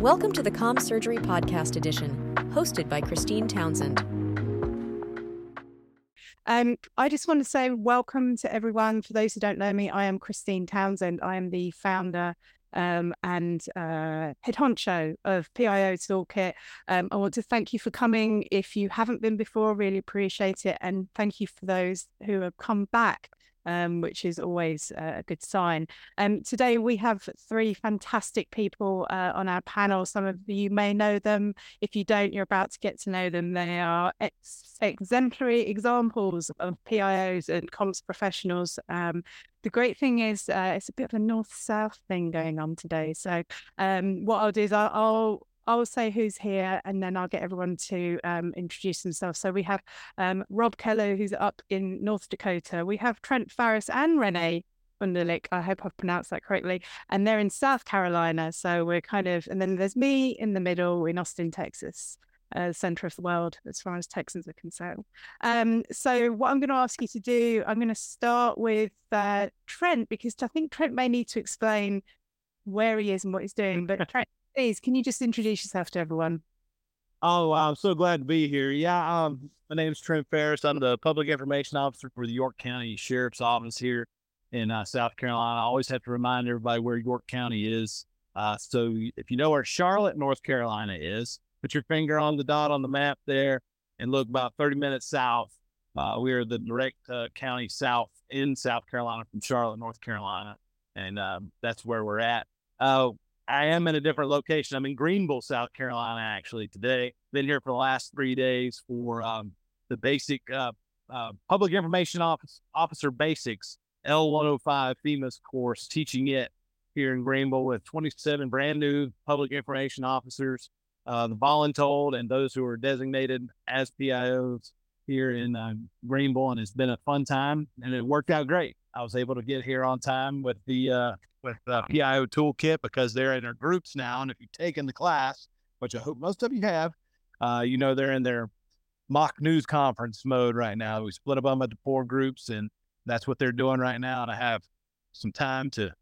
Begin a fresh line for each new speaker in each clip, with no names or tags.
Welcome to the Comms Surgery Podcast Edition, hosted by Christine Townsend.
Um, I just want to say welcome to everyone. For those who don't know me, I am Christine Townsend. I am the founder um, and uh, head honcho of PIO Toolkit. Um, I want to thank you for coming. If you haven't been before, really appreciate it. And thank you for those who have come back um, which is always a good sign. Um, today we have three fantastic people uh, on our panel. Some of you may know them. If you don't, you're about to get to know them. They are ex- exemplary examples of PIOs and comms professionals. Um, the great thing is uh, it's a bit of a north-south thing going on today. So um, what I'll do is I'll, I'll I'll say who's here and then I'll get everyone to um, introduce themselves. So we have um, Rob Keller, who's up in North Dakota. We have Trent Faris and Renee Wunderlich. I hope I've pronounced that correctly. And they're in South Carolina. So we're kind of, and then there's me in the middle in Austin, Texas. Uh, center of the world as far as Texans are concerned. Um, so what I'm going to ask you to do, I'm going to start with uh, Trent because I think Trent may need to explain where he is and what he's doing. But Trent, please, can you just introduce yourself to everyone?
Oh, I'm so glad to be here. Yeah, um, my name is Trent Faris. I'm the public information officer for the York County Sheriff's Office here in uh, South Carolina. I always have to remind everybody where York County is. Uh, so if you know where Charlotte, North Carolina is, put your finger on the dot on the map there and look about 30 minutes south. Uh, we are the direct uh, county south in South Carolina from Charlotte, North Carolina, and um, that's where we're at. I am in a different location. I'm in Greenville, South Carolina, actually today. Been here for the last three days for um, the basic uh, uh, public information office, officer basics L105 FEMA's course, teaching it here in Greenville with 27 brand new public information officers, uh, the voluntold, and those who are designated as PIOs here in uh, Greenville. And it's been a fun time, and it worked out great. I was able to get here on time with the uh, with uh, PIO Toolkit because they're in their groups now. And if you've taken the class, which I hope most of you have, uh, you know they're in their mock news conference mode right now. We split up them up into four groups, and that's what they're doing right now. And I have some time to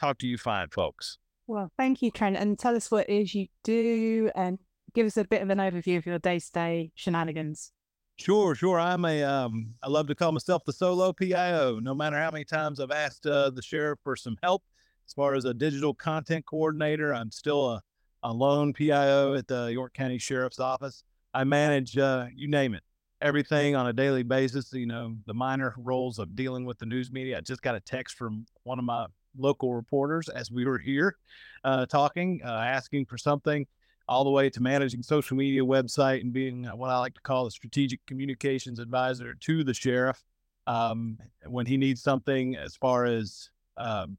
talk to you fine folks.
Well, thank you, Trent. And tell us what it is you do and give us a bit of an overview of your day to day shenanigans.
Sure, sure. I'm a um, I love to call myself the solo PIO. No matter how many times I've asked uh, the sheriff for some help, as far as a digital content coordinator, I'm still a, a lone PIO at the York County Sheriff's Office. I manage, uh, you name it, everything on a daily basis. You know, the minor roles of dealing with the news media. I just got a text from one of my local reporters as we were here uh, talking, uh, asking for something, all the way to managing social media website and being what I like to call a strategic communications advisor to the sheriff um, when he needs something as far as um,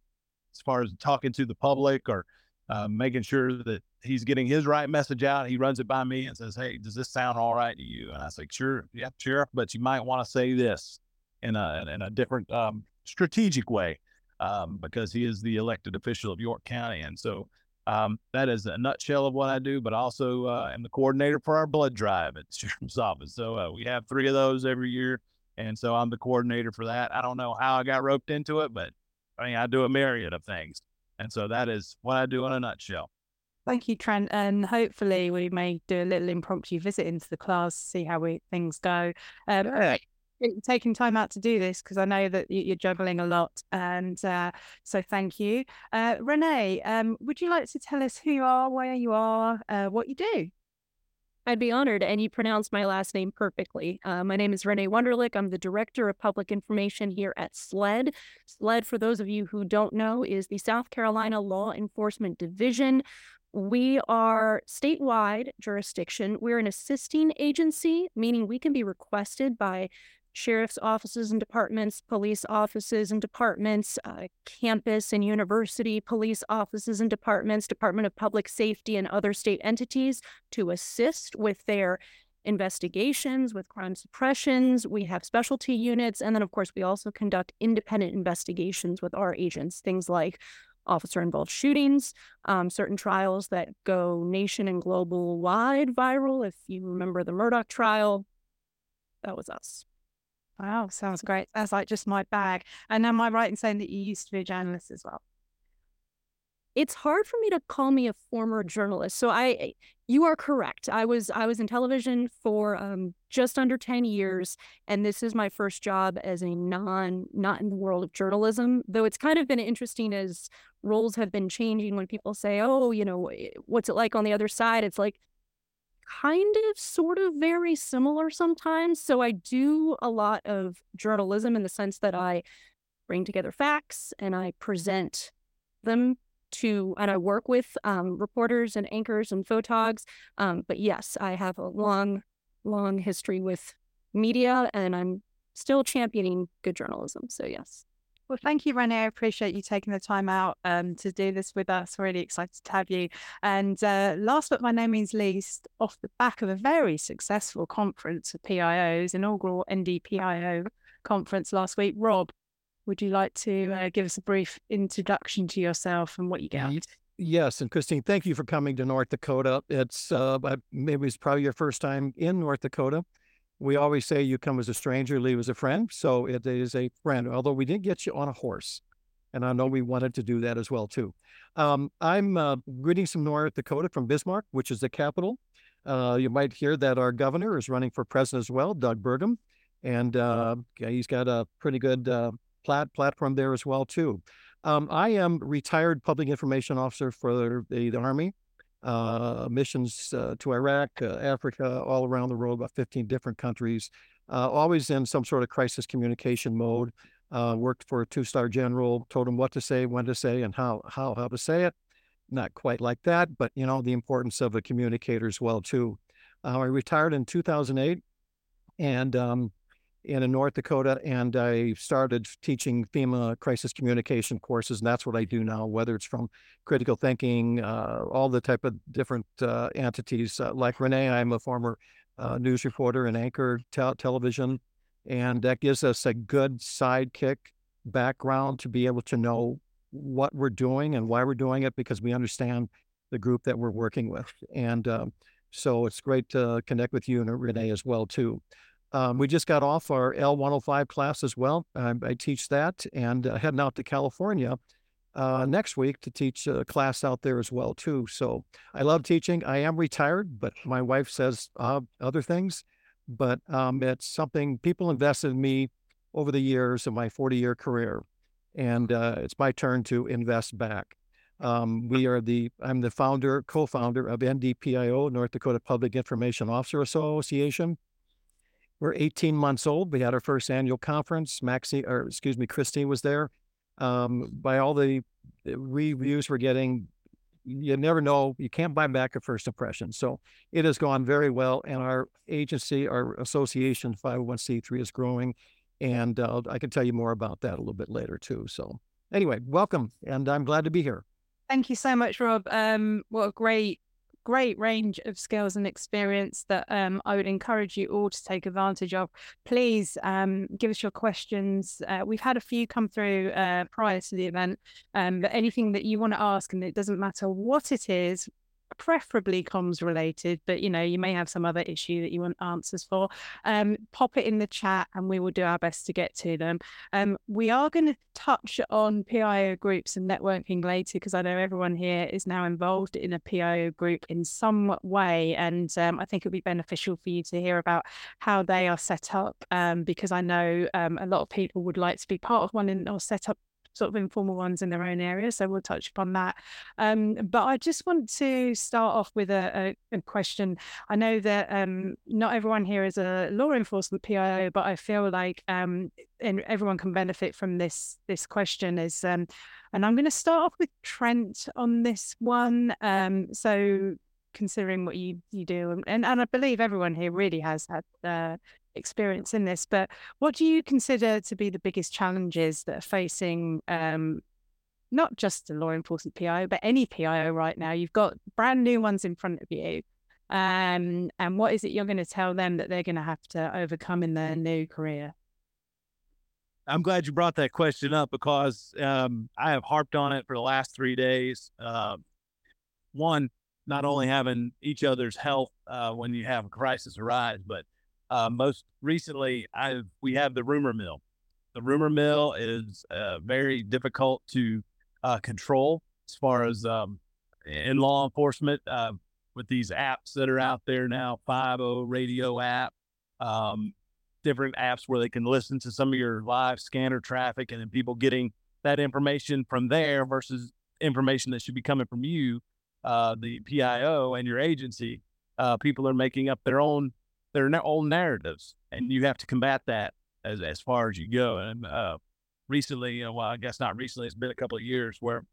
as far as talking to the public or uh, making sure that he's getting his right message out. He runs it by me and says, "Hey, does this sound all right to you?" And I say, "Sure, yeah, sure, but you might want to say this in a in a different um, strategic way um, because he is the elected official of York County." And so um, that is a nutshell of what I do. But also, uh, I'm the coordinator for our blood drive at sheriff's office. So uh, we have three of those every year, and so I'm the coordinator for that. I don't know how I got roped into it, but I mean, I do a myriad of things. And so that is what I do in a nutshell.
Thank you, Trent. And hopefully we may do a little impromptu visit into the class, see how we, things go. Um, yeah. Taking time out to do this because I know that you're juggling a lot, and uh, so thank you, uh, Renee. Um, would you like to tell us who you are, where you are, uh, what you do?
I'd be honored, and you pronounced my last name perfectly. Uh, my name is Renee Wunderlich. I'm the Director of Public Information here at SLED. SLED, for those of you who don't know, is the South Carolina Law Enforcement Division. We are statewide jurisdiction. We're an assisting agency, meaning we can be requested by sheriff's offices and departments, police offices and departments, uh, campus and university police offices and departments, Department of Public Safety, and other state entities to assist with their investigations, with crime suppressions. We have specialty units. And then, of course, we also conduct independent investigations with our agents, things like officer involved shootings, um, certain trials that go nation and global wide viral. If you remember the Murdaugh trial, that was us.
Wow, sounds great. That's like just my bag. And am I right in saying that you used to be a journalist as well?
it's hard for me to call me a former journalist. So I you are correct. I was I was in television for um, just under 10 years and this is my first job as a non not in the world of journalism, though it's kind of been interesting as roles have been changing when people say, "Oh, you know, what's it like on the other side?" It's like kind of sort of very similar sometimes. So I do a lot of journalism in the sense that I bring together facts and I present them to, and I work with um, reporters and anchors and photogs. Um, but yes, I have a long, long history with media and I'm still championing good journalism. So, yes.
Well, thank you, Renee. I appreciate you taking the time out um, to do this with us. Really excited to have you. And uh, last but by no means least, off the back of a very successful conference of PIOs, inaugural NDPIO conference last week, Rob, would you like to uh, give us a brief introduction to yourself and what you get?
Yes, and Christine, thank you for coming to North Dakota. It's uh, maybe it's probably your first time in North Dakota. We always say you come as a stranger, leave as a friend. So it is a friend, although we didn't get you on a horse. And I know we wanted to do that as well, too. Um, I'm uh, from North Dakota, from Bismarck, which is the capital. Uh, you might hear that our governor is running for president as well, Doug Burgum. And uh, he's got a pretty good uh, plat- platform there as well, too. Um, I am retired public information officer for the, the Army uh, missions uh, to Iraq, uh, Africa, all around the world, about 15 different countries, uh, always in some sort of crisis communication mode. Uh, worked for a two-star general, told him what to say, when to say, and how how how to say it. Not quite like that, but you know the importance of a communicator as well too. Uh, I retired in 2008, and um, in North Dakota, and I started teaching FEMA crisis communication courses, and that's what I do now. Whether it's from critical thinking, uh, all the type of different uh, entities. Uh, like Renee, I'm a former uh, news reporter and anchor te- television, and that gives us a good sidekick background to be able to know what we're doing and why we're doing it because we understand the group that we're working with, and um, so it's great to connect with you and Renee as well too. Um, we just got off our L105 class as well. I, I teach that and uh, heading out to California uh, next week to teach a class out there as well too. So I love teaching. I am retired, but my wife says uh, other things. But um, it's something people invested in me over the years of my 40 year career, and uh, it's my turn to invest back. Um, we are the I'm the founder, co-founder of NDPIO, North Dakota Public Information Officer Association. We're 18 months old. We had our first annual conference. Maxie, or excuse me, Christine was there. Um, by all the reviews we're getting, you never know. You can't buy back a first impression. So it has gone very well. And our agency, our association, 501c3 is growing. And uh, I can tell you more about that a little bit later, too. So anyway, welcome. And I'm glad to be here.
Thank you so much, Rob. Um, what a great great range of skills and experience that um, I would encourage you all to take advantage of. Please um, give us your questions. Uh, we've had a few come through uh, prior to the event, um, but anything that you want to ask, and it doesn't matter what it is, preferably comms related, but you know, you may have some other issue that you want answers for. Um, pop it in the chat and we will do our best to get to them. Um, we are going to touch on PIO groups and networking later because I know everyone here is now involved in a PIO group in some way. And um, I think it would be beneficial for you to hear about how they are set up um, because I know um, a lot of people would like to be part of one and or set up sort of informal ones in their own area. So we'll touch upon that. Um, but I just want to start off with a, a, a question. I know that um, not everyone here is a law enforcement PIO, but I feel like um, and everyone can benefit from this this question. Is um, and I'm going to start off with Trent on this one. Um, so considering what you you do and, and I believe everyone here really has had uh, experience in this, but what do you consider to be the biggest challenges that are facing um, not just the law enforcement PIO, but any PIO right now? You've got brand new ones in front of you. Um, and what is it you're going to tell them that they're going to have to overcome in their new career?
I'm glad you brought that question up because um, I have harped on it for the last three days. Uh, one, not only having each other's health uh, when you have a crisis arise, but uh, most recently, I we have the rumor mill. The rumor mill is uh, very difficult to uh, control. as far as um, in law enforcement uh, with these apps that are out there now, 50 radio app, um, different apps where they can listen to some of your live scanner traffic and then people getting that information from there versus information that should be coming from you, uh, the PIO and your agency. Uh, people are making up their own their all narratives, and you have to combat that as as far as you go. And uh, recently, you know, well, I guess not recently. It's been a couple of years where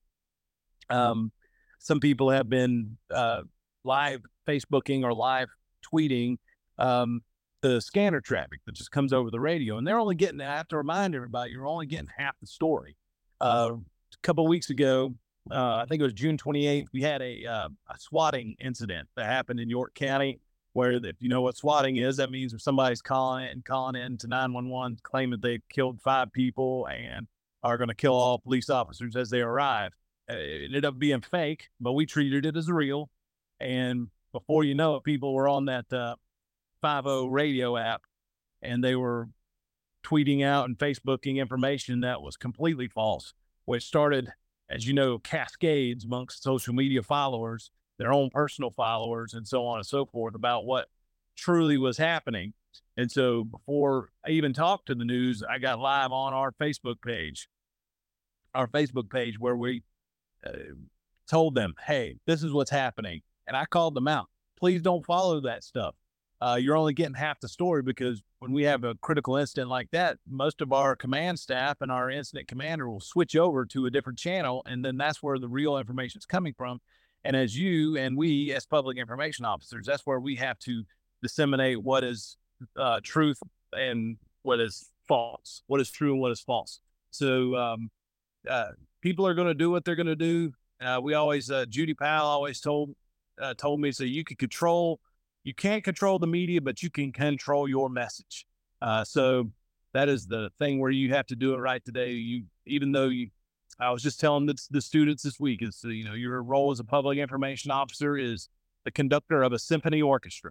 um, some people have been uh, live Facebooking or live tweeting um, the scanner traffic that just comes over the radio, and they're only getting. I have to remind everybody, you're only getting half the story. Uh, a couple of weeks ago, uh, I think it was June 28th, we had a, uh, a swatting incident that happened in York County. Where if you know what swatting is, that means if somebody's calling it and calling in to 911, claiming they killed five people and are going to kill all police officers as they arrive. Uh, it ended up being fake, but we treated it as real. And before you know it, people were on that uh, 50 radio app and they were tweeting out and Facebooking information that was completely false, which started, as you know, cascades amongst social media followers, their own personal followers, and so on and so forth about what truly was happening. And so before I even talked to the news, I got live on our Facebook page, our Facebook page where we uh, told them, hey, this is what's happening. And I called them out. Please don't follow that stuff uh, you're only getting half the story because when we have a critical incident like that, most of our command staff and our incident commander will switch over to a different channel, and then that's where the real information is coming from. And as you and we, as public information officers, that's where we have to disseminate what is uh, truth and what is false, what is true and what is false. So um, uh, people are going to do what they're going to do. Uh, we always, uh, Judy Powell always told uh, told me so you can control you can't control the media, but you can control your message. Uh, so that is the thing where you have to do it right today. You, even though you, I was just telling the, the students this week is, you know, your role as a public information officer is the conductor of a symphony orchestra.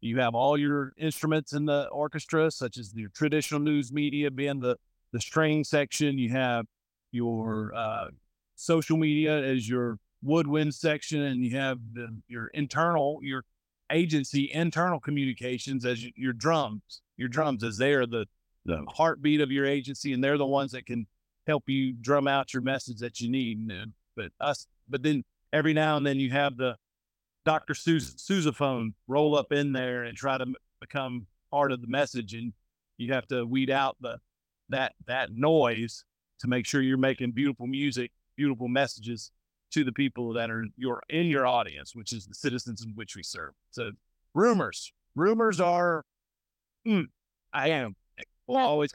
You have all your instruments in the orchestra, such as your traditional news media being the, the string section. You have your uh, social media as your woodwind section, and you have the, your internal, your agency internal communications as your drums. Your drums as they are the the heartbeat of your agency, and they're the ones that can help you drum out your message that you need. But us, but then every now and then you have the Dr. Sousaphone roll up in there and try to become part of the message, and you have to weed out the that that noise to make sure you're making beautiful music, beautiful messages to the people that are your in your audience, which is the citizens in which we serve. So rumors, rumors are, mm, I am well, always.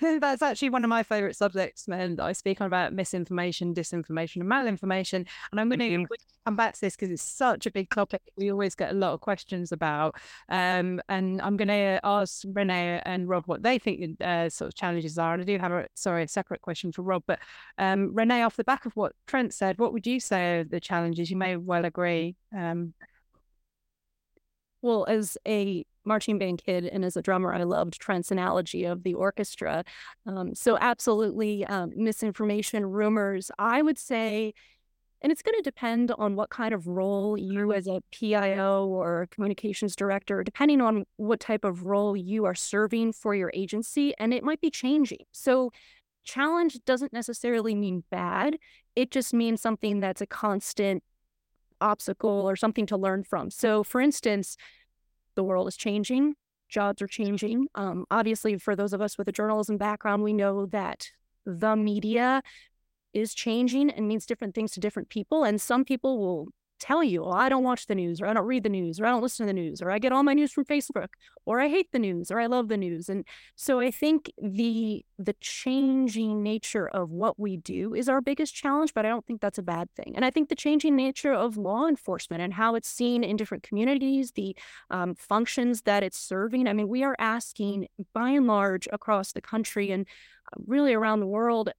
That's actually one of my favorite subjects, man. I speak on about misinformation, disinformation, and malinformation. And I'm going to mm-hmm. come back to this because it's such a big topic. We always get a lot of questions about. Um, and I'm going to ask Renee and Rob what they think uh, sort of challenges are. And I do have a sorry a separate question for Rob, but um, Renee, off the back of what Trent said, what would you say are the challenges? You may well agree. Um,
well, as a marching band kid and as a drummer, I loved Trent's analogy of the orchestra. Um, so, absolutely, um, misinformation, rumors. I would say, and it's going to depend on what kind of role you, as a PIO or communications director, depending on what type of role you are serving for your agency, and it might be changing. So, challenge doesn't necessarily mean bad, it just means something that's a constant obstacle or something to learn from. So, for instance, the world is changing, jobs are changing. Um, obviously, for those of us with a journalism background, we know that the media is changing and means different things to different people. And some people will tell you, oh, I don't watch the news, or I don't read the news, or I don't listen to the news, or I get all my news from Facebook, or I hate the news, or I love the news. And so I think the the changing nature of what we do is our biggest challenge, but I don't think that's a bad thing. And I think the changing nature of law enforcement and how it's seen in different communities, the um, functions that it's serving. I mean, we are asking by and large across the country and uh, really around the world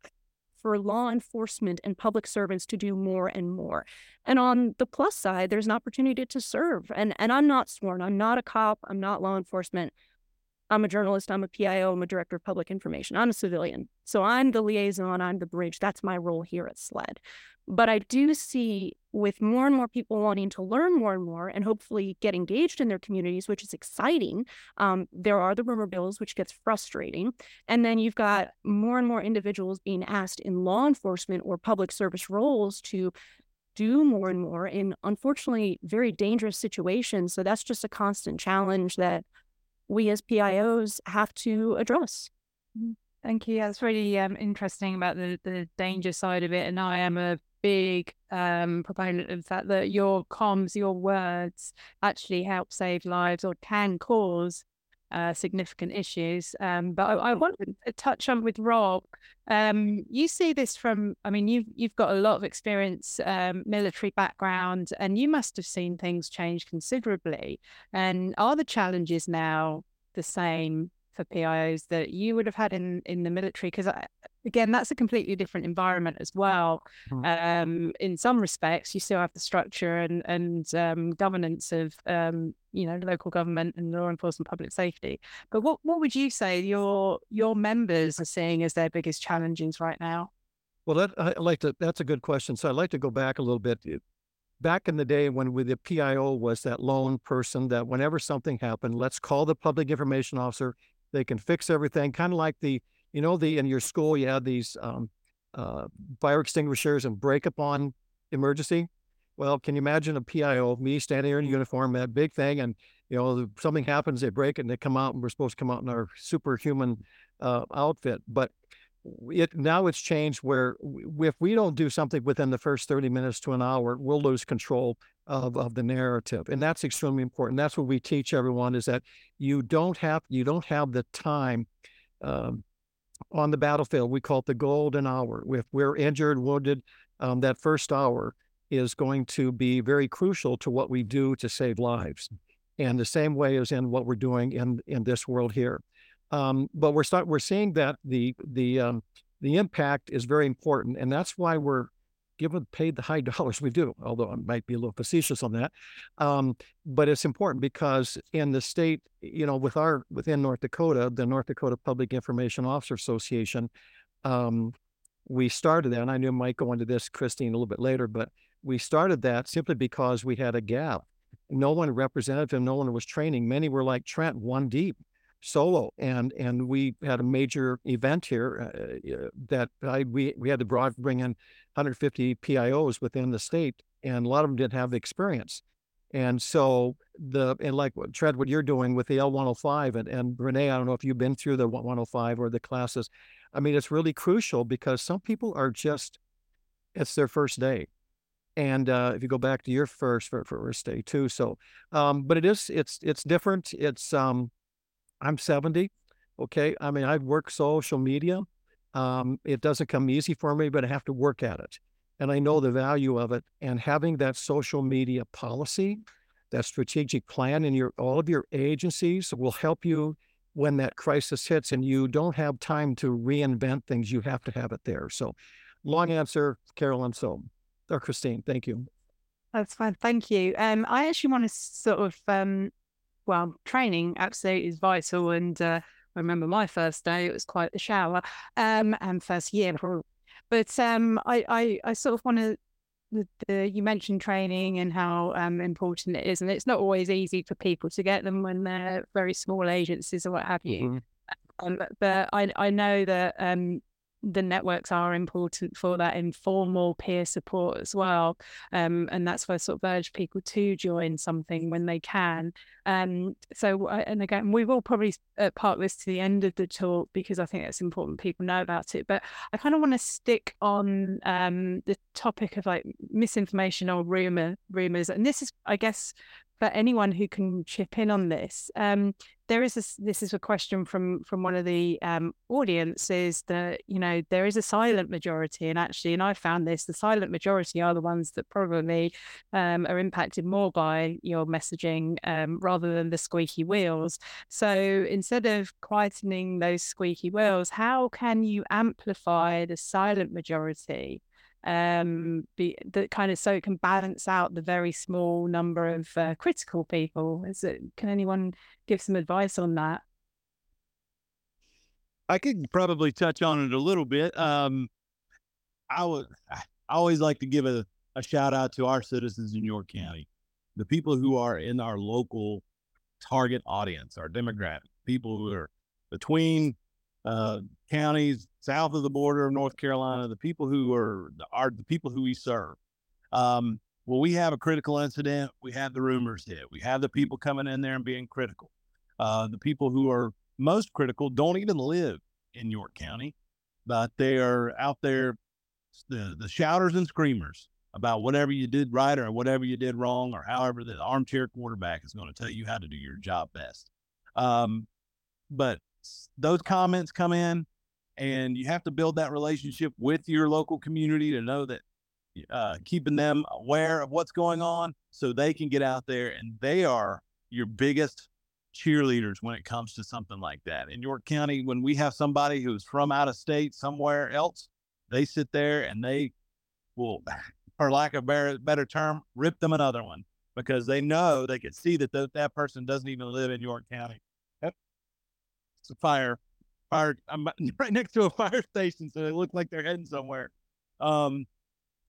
for law enforcement and public servants to do more and more. And on the plus side, there's an opportunity to serve. And and I'm not sworn. I'm not a cop. I'm not law enforcement. I'm a journalist. I'm a PIO. I'm a director of public information. I'm a civilian. So I'm the liaison. I'm the bridge. That's my role here at SLED. But I do see with more and more people wanting to learn more and more and hopefully get engaged in their communities, which is exciting. Um, there are the rumor bills, which gets frustrating. And then you've got more and more individuals being asked in law enforcement or public service roles to do more and more in unfortunately very dangerous situations. So that's just a constant challenge that we as PIOs have to address.
Mm-hmm. Thank you. That's really um, interesting about the, the danger side of it. And I am a big um, proponent of that, that your comms, your words actually help save lives or can cause uh, significant issues. Um, but I, I want to touch on with Rob. Um, you see this from, I mean, you've you've got a lot of experience, um, military background, and you must have seen things change considerably. And are the challenges now the same for PIOs that you would have had in in the military? Because again, that's a completely different environment as well. Mm-hmm. Um, in some respects, you still have the structure and and um, governance of um, you know local government and law enforcement, public safety. But what what would you say your your members are seeing as their biggest challenges right now?
Well, that, I like to. That's a good question. So I'd like to go back a little bit. Back in the day when the PIO was that lone person that whenever something happened, let's call the public information officer. They can fix everything, kind of like the you know, the in your school you had these um, uh, fire extinguishers and break upon emergency. Well, can you imagine a PIO, me standing here in uniform, that big thing, and you know something happens, they break it, and they come out, and we're supposed to come out in our superhuman uh, outfit. But it now it's changed where if we don't do something within the first 30 minutes to an hour, we'll lose control of, of the narrative. And that's extremely important. That's what we teach everyone is that you don't have you don't have the time um, on the battlefield. We call it the golden hour. If we're injured, wounded, um, that first hour is going to be very crucial to what we do to save lives. And the same way as in what we're doing in in this world here. Um, but we're start we're seeing that the the um, the impact is very important, and that's why we're given paid the high dollars we do, although I might be a little facetious on that. Um, but it's important because in the state, you know, with our within North Dakota, the North Dakota Public Information Officer Association, um, we started that. And I knew might go into this, Christine, a little bit later, but we started that simply because we had a gap. No one represented him, no one was training. Many were like Trent, one deep solo and and we had a major event here uh, uh that I, we we had to bring in 150 PIOs within the state and a lot of them didn't have the experience. And so the and like Trent what you're doing with the L105 and and Renee I don't know if you've been through the 105 or the classes. I mean it's really crucial because some people are just it's their first day. And uh, if you go back to your first first day too so um, but it is it's it's different. It's um I'm 70. Okay. I mean, I work social media. Um, it doesn't come easy for me, but I have to work at it. And I know the value of it. And having that social media policy, that strategic plan in your all of your agencies will help you when that crisis hits and you don't have time to reinvent things. You have to have it there. So long answer, Carolyn. So or Christine, thank you.
That's fine. Thank you. Um, I actually want to sort of um, well, training absolutely is vital. And uh, I remember my first day; it was quite the shower, um, and first year. But um, I, I, I sort of want to. The, the, you mentioned training and how um, important it is, and it's not always easy for people to get them when they're very small agencies or what have you. Mm-hmm. Um, but I, I know that um, the networks are important for that informal peer support as well. Um, and that's why I sort of urge people to join something when they can. Um, so, and again, we will probably uh, park this to the end of the talk because I think it's important people know about it. But I kind of want to stick on um, the topic of like misinformation or rumor rumors. And this is, I guess, for anyone who can chip in on this. Um, there is a, this is a question from from one of the um, audiences that you know there is a silent majority, and actually, and I found this: the silent majority are the ones that probably um, are impacted more by your messaging um, rather than the squeaky wheels. So instead of quietening those squeaky wheels, how can you amplify the silent majority? Um be that kind of so it can balance out the very small number of uh, critical people. Is it can anyone give some advice on that?
I could probably touch on it a little bit. Um i would I always like to give a, a shout out to our citizens in York County, the people who are in our local target audience, our demographic, people who are between uh, counties south of the border of North Carolina, the people who are are the people who we serve. Um, well, we have a critical incident. We have the rumors hit. We have the people coming in there and being critical. Uh, the people who are most critical don't even live in York County, but they are out there, the the shouters and screamers about whatever you did right or whatever you did wrong, or however the armchair quarterback is going to tell you how to do your job best. Um, but those comments come in, and you have to build that relationship with your local community to know that uh, keeping them aware of what's going on so they can get out there and they are your biggest cheerleaders when it comes to something like that. In York County, when we have somebody who's from out of state somewhere else, they sit there and they will, for lack of a better term, rip them another one because they know they can see that th- that person doesn't even live in York County. A fire. Fire. I'm right next to a fire station, so they look like they're heading somewhere. Um,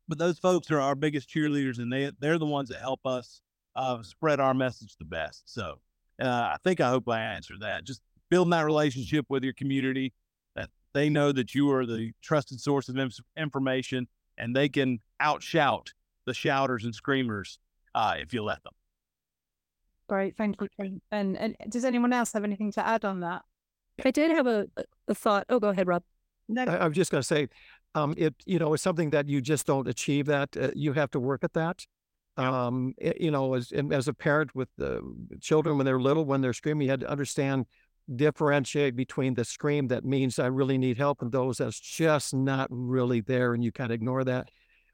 but those folks are our biggest cheerleaders, and they they're the ones that help us uh, spread our message the best. So uh, I think I hope I answered that. Just building that relationship with your community, that they know that you are the trusted source of information, and they can outshout the shouters and screamers uh, if you let them.
Great, thank you. And and does anyone else have anything to add on that?
I did have a, a thought. Oh, go ahead, Rob.
No. I, I was just going to say, um, it you know it's something that you just don't achieve. That uh, you have to work at that. Um, it, you know, as as a parent with the children when they're little, when they're screaming, you had to understand differentiate between the scream that means I really need help and those that's just not really there, and you kind of ignore that.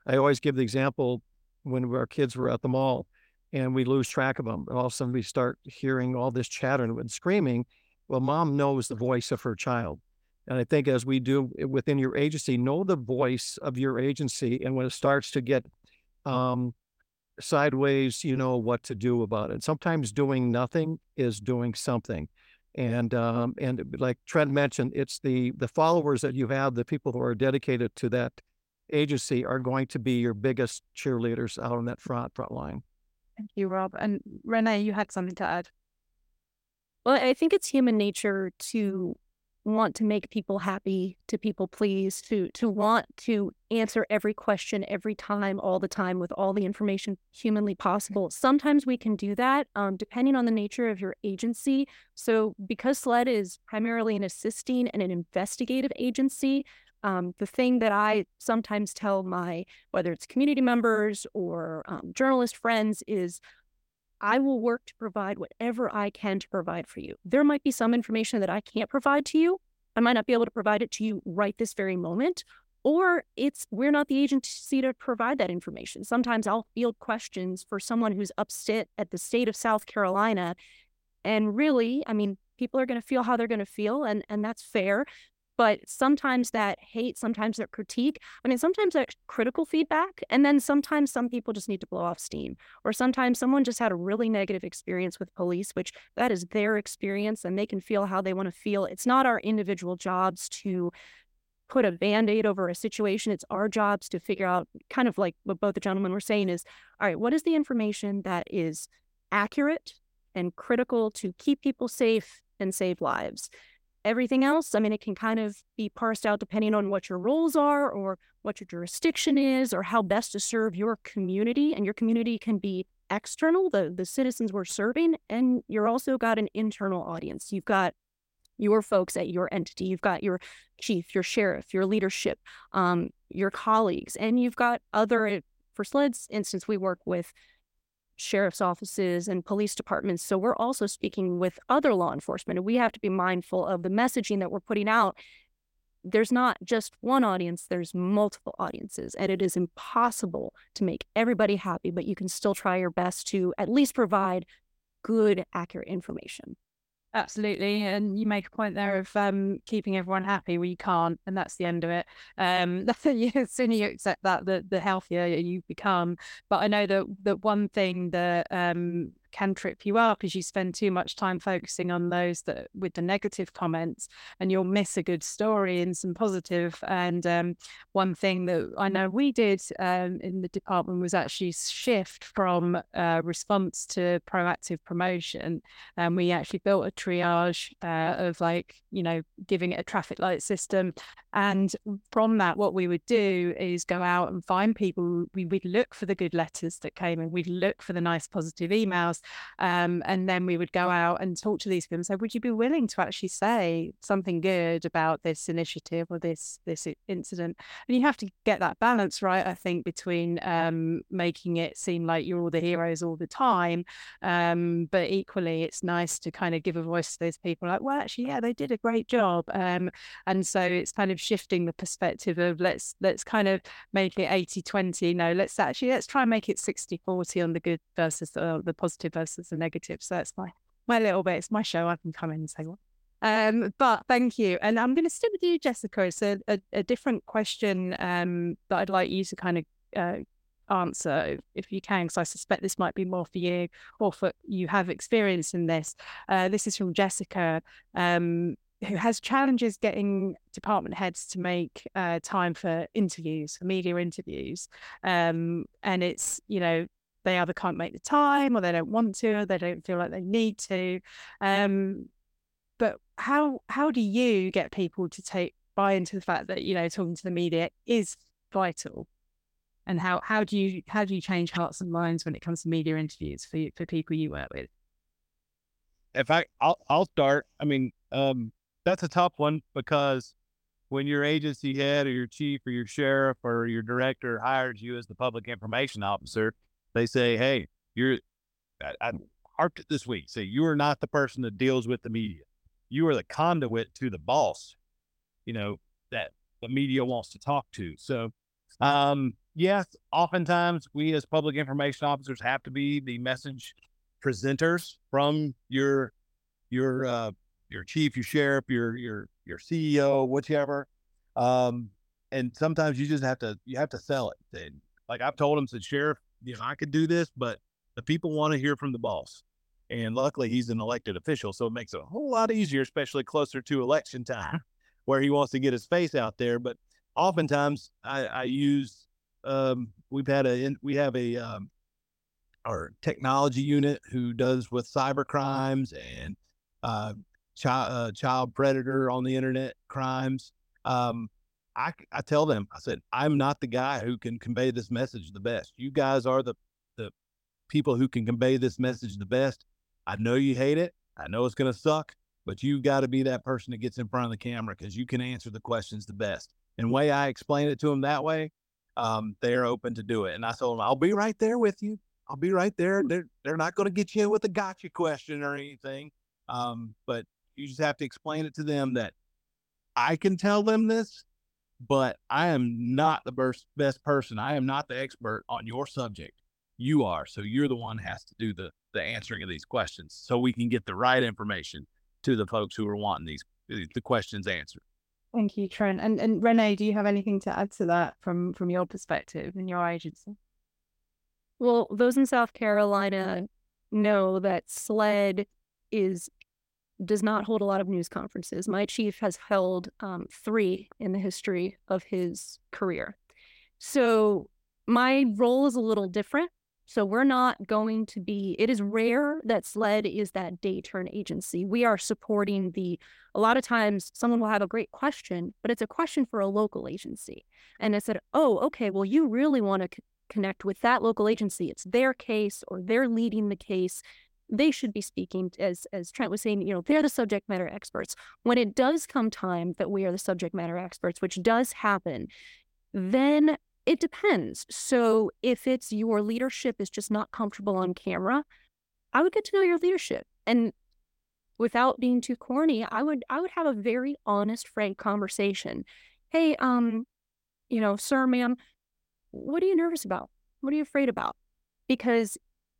I always give the example when our kids were at the mall and we lose track of them. And all of a sudden we start hearing all this chatter and screaming. Well, mom knows the voice of her child. And I think as we do within your agency, know the voice of your agency. And when it starts to get um, sideways, you know what to do about it. Sometimes doing nothing is doing something. And um, and like Trent mentioned, it's the the followers that you have, the people who are dedicated to that agency are going to be your biggest cheerleaders out on that front front line.
Thank you, Rob. And Renee, you had something to add.
Well, I think it's human nature to want to make people happy, to people please, to to want to answer every question every time, all the time, with all the information humanly possible. Sometimes we can do that, um, depending on the nature of your agency. So, because SLED is primarily an assisting and an investigative agency, um, the thing that I sometimes tell my whether it's community members or um, journalist friends is I will work to provide whatever I can to provide for you. There might be some information that I can't provide to you. I might not be able to provide it to you right this very moment, or it's we're not the agency to provide that information. Sometimes I'll field questions for someone who's upset at the state of South Carolina. And really, I mean, people are going to feel how they're going to feel, and, and that's fair. But sometimes that hate, sometimes that critique, I mean, sometimes that critical feedback. And then sometimes some people just need to blow off steam. Or sometimes someone just had a really negative experience with police, which that is their experience and they can feel how they want to feel. It's not our individual jobs to put a band-aid over a situation it's our jobs to figure out kind of like what both the gentlemen were saying is all right what is the information that is accurate and critical to keep people safe and save lives everything else, I mean, it can kind of be parsed out depending on what your roles are or what your jurisdiction is or how best to serve your community. And your community can be external, the, the citizens we're serving, and you're also got an internal audience. You've got your folks at your entity. You've got your chief, your sheriff, your leadership, um, your colleagues, and you've got other, for SLED's instance, we work with sheriff's offices and police departments. So we're also speaking with other law enforcement, and we have to be mindful of the messaging that we're putting out. There's not just one audience, there's multiple audiences, and it is impossible to make everybody happy, but you can still try your best to at least provide good, accurate information.
Absolutely. And you make a point there of um, keeping everyone happy where you can't, and that's the end of it. Um, the sooner you accept that, the, the healthier you become. But I know that, that one thing that um, can trip you up is you spend too much time focusing on those that with the negative comments and you'll miss a good story and some positive. positive and um, one thing that i know we did um, in the department was actually shift from uh, response to proactive promotion. And we actually built a triage uh, of like you know giving it a traffic light system. And from that what we would do is go out and find people we, would look for the good letters that came in. We'd look for the nice positive emails um, and then we would go out and talk to these people and say would you be willing to actually say something good about this initiative or this this incident? And you have to get that balance right i think between um, making it seem like you're all the heroes all the time um, but equally it's nice to kind of give a voice to those people like well actually yeah they did a great job um, and so it's kind of shifting the perspective of let's let's kind of make it 80 20 no let's actually let's try and make it 60 40 on the good versus the, the positive versus the negative so that's my my little bit it's my show i can come in and say what um, but thank you. And I'm going to stick with you, Jessica. It's a, a, a different question um, that I'd like you to kind of uh, answer if you can, because I suspect this might be more for you or for you have experience in this. Uh, this is from Jessica. Um, who has challenges getting department heads to make uh, time for interviews, for media interviews. Um, and it's, you know, they either can't make the time or they don't want to, or they don't feel like they need to. Um, but how how do you get people to take buy into the fact that, you know, talking to the media is vital? And how how do you how do you change hearts and minds when it comes to media interviews for for people you work with?
If I I'll I'll start. I mean, um, that's a tough one because when your agency head or your chief or your sheriff or your director hires you as the public information officer, they say, "Hey, you're." I, I harped it this week. Say you are not the person that deals with the media. You are the conduit to the boss. You know that the media wants to talk to. So, um, yes, oftentimes we as public information officers have to be the message presenters from your your uh, your chief, your sheriff, your your your CEO, whichever. Um, and sometimes you just have to you have to sell it. And like I've told them, said sheriff, you know, I could do this, but the people want to hear from the boss. And luckily, he's an elected official, so it makes it a whole lot easier, especially closer to election time, where he wants to get his face out there. But oftentimes, I, I use um, we've had a we have a um, our technology unit who does with cyber crimes and uh, child uh, child predator on the internet crimes. Um, I I tell them I said I'm not the guy who can convey this message the best. You guys are the the people who can convey this message the best. I know you hate it. I know it's gonna suck, but you've got to be that person that gets in front of the camera because you can answer the questions the best. And way I explain it to them that way, um, they're open to do it. And I told them I'll be right there with you. I'll be right there. They're they're not going to get you in with a gotcha question or anything. Um, but you just have to explain it to them that I can tell them this, but I am not the best, best person. I am not the expert on your subject. You are. So you're the one has to do the, the answering of these questions so we can get the right information to the folks who are wanting these the questions answered.
Thank you, Trent. And and Renee, do you have anything to add to that from from your perspective and your agency?
Well, those in South Carolina know that SLED is does not hold a lot of news conferences. My chief has held um, three in the history of his career. So my role is a little different. So we're not going to be, it is rare that SLED is that day turn agency. We are supporting the, a lot of times someone will have a great question, but it's a question for a local agency. And I said, oh, okay, well, you really want to c- connect with that local agency. It's their case or they're leading the case they should be speaking as as Trent was saying, you know, they're the subject matter experts. When it does come time that we are the subject matter experts, which does happen, then it depends. So if it's your leadership is just not comfortable on camera, I would get to know your leadership. And without being too corny, I would I would have a very honest, frank conversation. Hey, um, you know, sir, ma'am, what are you nervous about? What are you afraid about? Because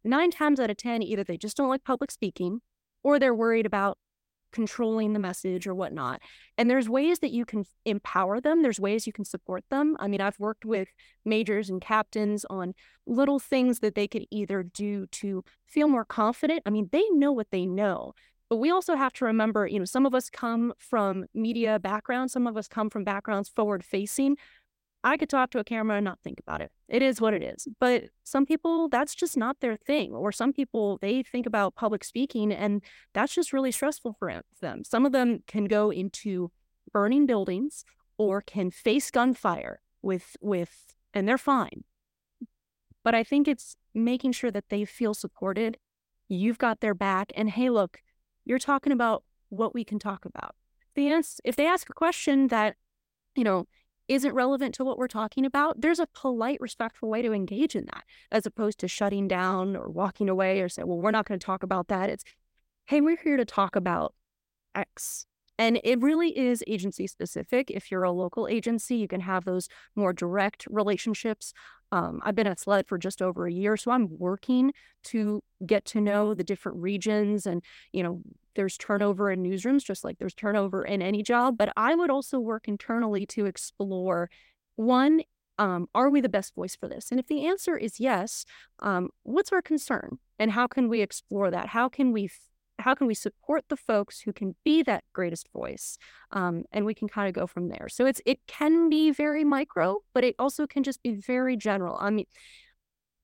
nine times out of 10, either they just don't like public speaking or they're worried about controlling the message or whatnot. And there's ways that you can empower them. There's ways you can support them. I mean, I've worked with majors and captains on little things that they could either do to feel more confident. I mean, they know what they know. But we also have to remember, you know, some of us come from media backgrounds, some of us come from backgrounds forward facing. I could talk to a camera and not think about it. It is what it is. But some people, that's just not their thing. Or some people, they think about public speaking and that's just really stressful for them. Some of them can go into burning buildings or can face gunfire with, with, and they're fine. But I think it's making sure that they feel supported. You've got their back. And hey, look, you're talking about what we can talk about. The ans- if they ask a question that, you know, isn't relevant to what we're talking about, there's a polite, respectful way to engage in that, as opposed to shutting down or walking away or saying, well, we're not going to talk about that. It's, hey, we're here to talk about X. And it really is agency specific. If you're a local agency, you can have those more direct relationships. Um, I've been at SLED for just over a year, so I'm working to get to know the different regions. And, you know, there's turnover in newsrooms, just like there's turnover in any job. But I would also work internally to explore one, um, are we the best voice for this? And if the answer is yes, um, what's our concern? And how can we explore that? How can we how can we support the folks who can be that greatest voice um, and we can kind of go from there so it's it can be very micro but it also can just be very general i mean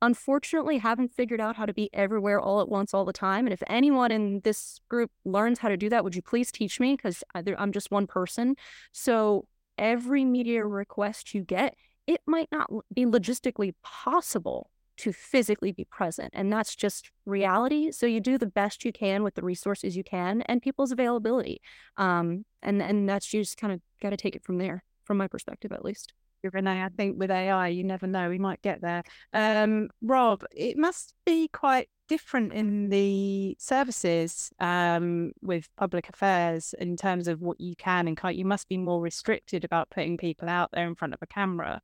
unfortunately haven't figured out how to be everywhere all at once all the time and if anyone in this group learns how to do that would you please teach me because i'm just one person so every media request you get it might not be logistically possible to physically be present. And that's just reality. So you do the best you can with the resources you can and people's availability. Um, and, and that's you just kind of got to take it from there, from my perspective, at least.
Renee, I think with AI, you never know, we might get there. Um, Rob, it must be quite different in the services um, with public affairs in terms of what you can and can't. You must be more restricted about putting people out there in front of a camera.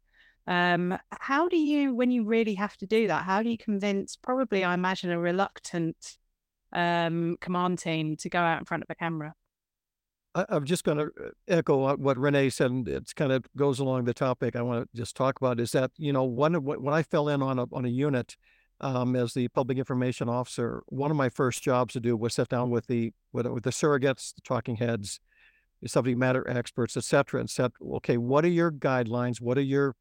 Um, how do you, when you really have to do that, how do you convince probably, I imagine, a reluctant um, command team to go out in front of a camera?
I, am just going to uh, echo what Renee said. And it kind of goes along the topic I want to just talk about is that, you know, one when I fell in on a, on a unit um, as the public information officer, one of my first jobs to do was sit down with the, with, with the surrogates, the talking heads, the subject matter experts, et cetera, and said, okay, what are your guidelines? What are your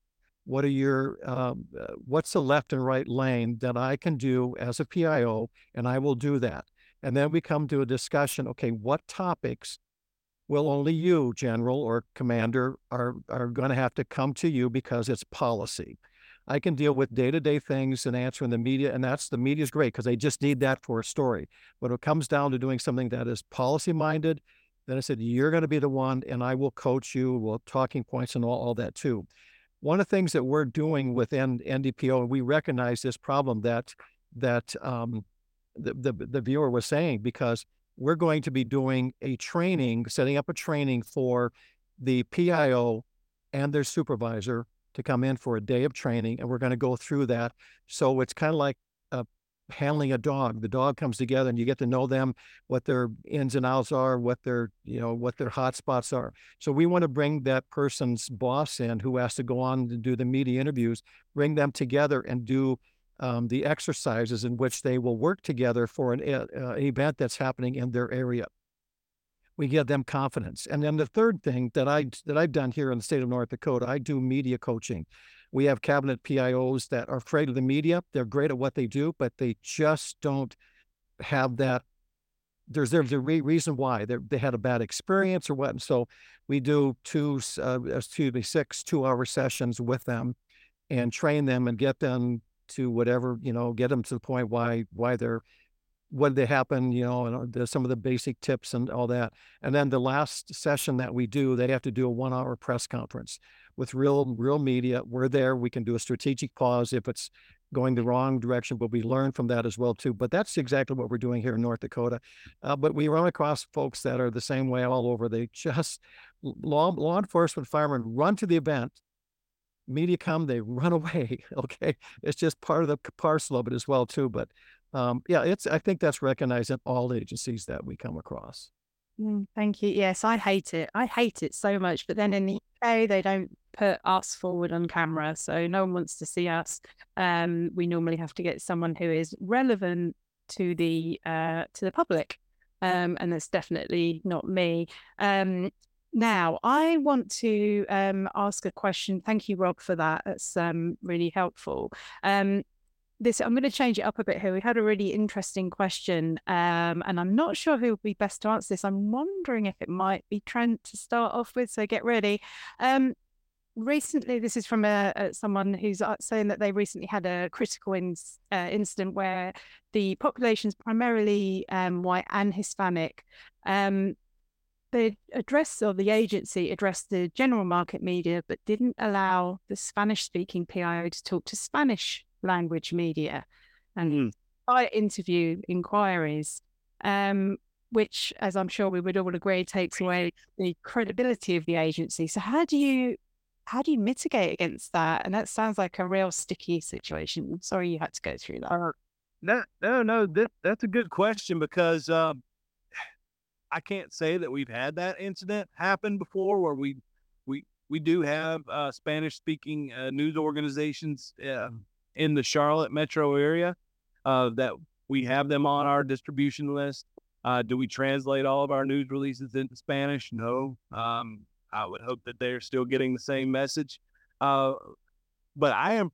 what are your um, uh, what's the left and right lane that I can do as a PIO, and I will do that. And then we come to a discussion. Okay, what topics will only you, general or commander, are are going to have to come to you because it's policy. I can deal with day to day things and answering the media, and that's the media is great because they just need that for a story. But it comes down to doing something that is policy minded. Then I said, you're going to be the one, and I will coach you, will talking points and all, all that too. One of the things that we're doing within NDPO, and we recognize this problem that that um, the, the the viewer was saying, because we're going to be doing a training, setting up a training for the PIO and their supervisor to come in for a day of training, and we're going to go through that. So it's kind of like a handling a dog. The dog comes together and you get to know them, what their ins and outs are, what their, you know, what their hot spots are. So we want to bring that person's boss in who has to go on to do the media interviews, bring them together and do um, the exercises in which they will work together for an uh, event that's happening in their area. We give them confidence. And then the third thing that I that I've done here in the state of North Dakota, I do media coaching. We have cabinet PIOs that are afraid of the media. They're great at what they do, but they just don't have that. There's there's a re- reason why they they had a bad experience or what. And so we do two, uh, excuse me, six two-hour sessions with them, and train them and get them to whatever you know, get them to the point why why they're what they happen, you know, and the, some of the basic tips and all that. And then the last session that we do, they have to do a one hour press conference with real, real media. We're there. We can do a strategic pause if it's going the wrong direction, but we learn from that as well too. But that's exactly what we're doing here in North Dakota. Uh, but we run across folks that are the same way all over. They just law law enforcement firemen run to the event. Media come, they run away. Okay, it's just part of the parcel of it as well too. But um, yeah, it's I think that's recognized in all agencies that we come across.
Mm, thank you. Yes, I hate it. I hate it so much. But then in the UK, they don't put us forward on camera, so no one wants to see us. Um, we normally have to get someone who is relevant to the uh, to the public, um, and that's definitely not me. Um, now, I want to um, ask a question. Thank you, Rob, for that. That's um, really helpful. Um, this I'm going to change it up a bit here. We had a really interesting question, um, and I'm not sure who would be best to answer this. I'm wondering if it might be Trent to start off with. So get ready. Um, recently, this is from a, a, someone who's uh, saying that they recently had a critical in, uh, incident where the population is primarily um, white and Hispanic. Um, the address or the agency addressed the general market media, but didn't allow the Spanish speaking PIO to talk to Spanish language media and mm. I interview inquiries, um, which, as I'm sure we would all agree, takes away the credibility of the agency. So how do you how do you mitigate against that? And that sounds like a real sticky situation. sorry you had to go through that. Uh,
no, no, no. That, that's a good question because um, I can't say that we've had that incident happen before where we we we do have uh, Spanish speaking uh, news organizations uh, in the Charlotte metro area uh, that we have them on our distribution list. Uh, do we translate all of our news releases into Spanish? No. Um, I would hope that they're still getting the same message. Uh, but I am,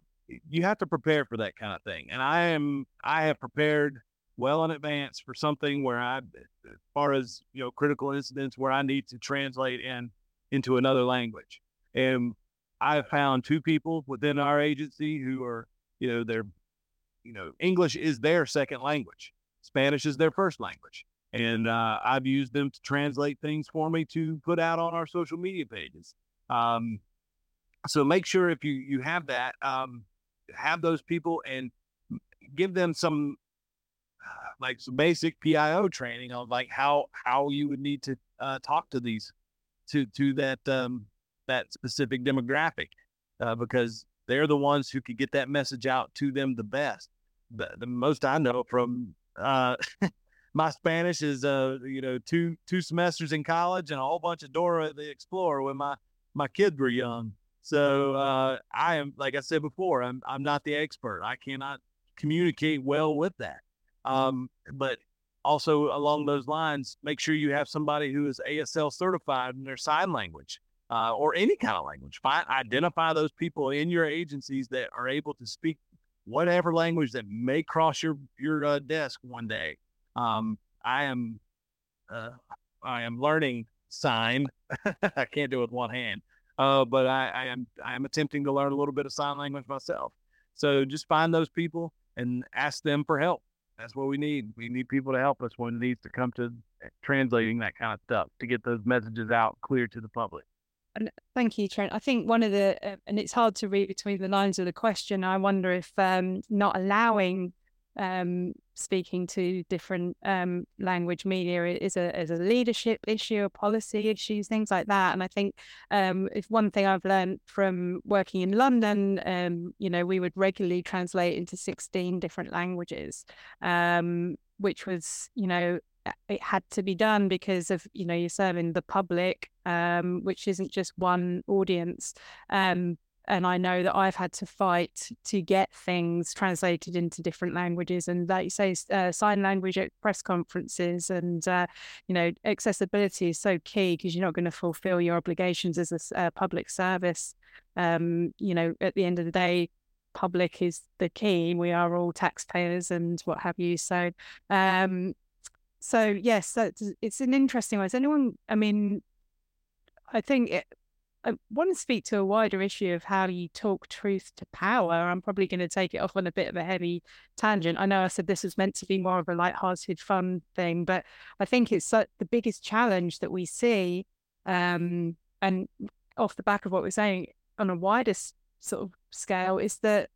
you have to prepare for that kind of thing. And I am, I have prepared well in advance for something where I, as far as, you know, critical incidents where I need to translate in into another language. And I found two people within our agency who are you know, they're, you know, English is their second language. Spanish is their first language. And uh, I've used them to translate things for me to put out on our social media pages. Um, so make sure if you you have that, um, have those people and give them some like some basic PIO training on like how how you would need to uh, talk to these to to that um, that specific demographic uh, because they're the ones who could get that message out to them the best. The, the most I know from uh, my Spanish is uh, you know two two semesters in college and a whole bunch of Dora the Explorer when my my kids were young. So uh, I am like I said before, I'm I'm not the expert. I cannot communicate well with that. Um, but also along those lines, make sure you have somebody who is ASL certified in their sign language uh, or any kind of language. Find identify those people in your agencies that are able to speak whatever language that may cross your your uh, desk one day. Um, I am uh, I am learning sign. I can't do it with one hand, uh, but I, I am I am attempting to learn a little bit of sign language myself. So just find those people and ask them for help. That's what we need. We need people to help us when it needs to come to translating that kind of stuff to get those messages out clear to the public.
And thank you, Trent. I think one of the, uh, and it's hard to read between the lines of the question. I wonder if um, not allowing um, speaking to different um, language media is a is a leadership issue, a policy issue, things like that. And I think um, if one thing I've learned from working in London, um, you know, we would regularly translate into sixteen different languages, um, which was you know it had to be done because of you know you're serving the public um, which isn't just one audience um, and I know that I've had to fight to get things translated into different languages, and like you say, uh, sign language at press conferences, and uh, you know, accessibility is so key because you're not going to fulfil your obligations as a uh, public service. Um, you know, at the end of the day, public is the key. We are all taxpayers and what have you. So, um, so yes, it's an interesting one. Is anyone? I mean, I think it, I want to speak to a wider issue of how you talk truth to power. I'm probably going to take it off on a bit of a heavy tangent. I know I said this was meant to be more of a light-hearted, fun thing, but I think it's the biggest challenge that we see, um, and off the back of what we're saying on a wider sort of scale, is that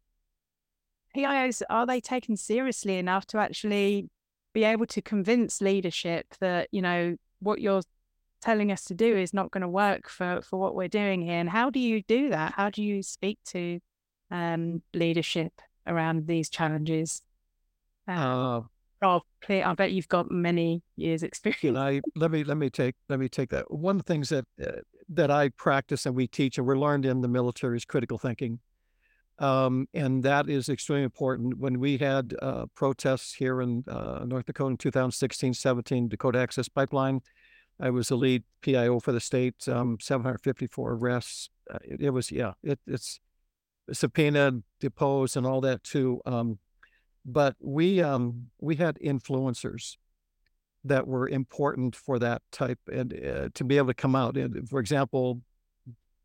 PIOs are they taken seriously enough to actually be able to convince leadership that you know what you're telling us to do is not going to work for for what we're doing here and how do you do that how do you speak to um, leadership around these challenges
uh,
Oh, clear. I bet you've got many years experience.
I let me let me take let me take that. One of the things that uh, that I practice and we teach and we're learned in the military is critical thinking. Um, and that is extremely important. When we had uh, protests here in uh, North Dakota in 2016 17, Dakota Access Pipeline, I was the lead PIO for the state, um, 754 arrests. Uh, it, it, was, yeah, it, it's subpoenaed, deposed, and all that too. Um, but we um, we had influencers that were important for that type and uh, to be able to come out. And for example,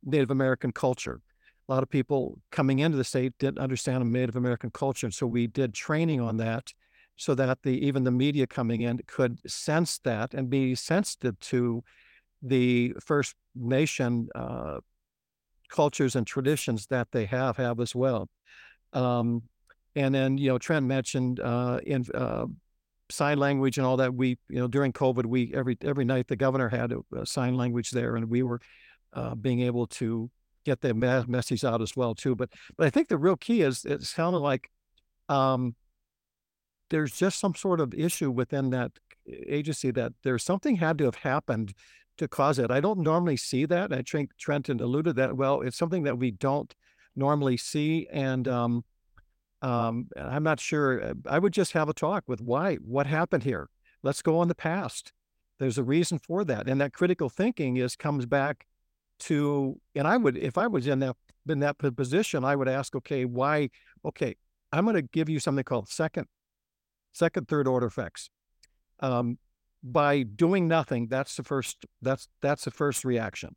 Native American culture a lot of people coming into the state didn't understand Native American culture. So we did training on that so that the even the media coming in could sense that and be sensitive to the First Nation uh, cultures and traditions that they have have as well. Um, and then you know Trent mentioned uh, in uh, sign language and all that. We you know during COVID we every every night the governor had a, a sign language there, and we were uh, being able to get the message out as well too. But but I think the real key is it sounded like um, there's just some sort of issue within that agency that there's something had to have happened to cause it. I don't normally see that. I think Trenton alluded that well. It's something that we don't normally see, and um, um, I'm not sure. Uh, I would just have a talk with why, what happened here. Let's go on the past. There's a reason for that, and that critical thinking is comes back to, and I would, if I was in that in that position, I would ask, okay, why? Okay, I'm going to give you something called second, second, third order effects. Um, by doing nothing, that's the first. That's that's the first reaction.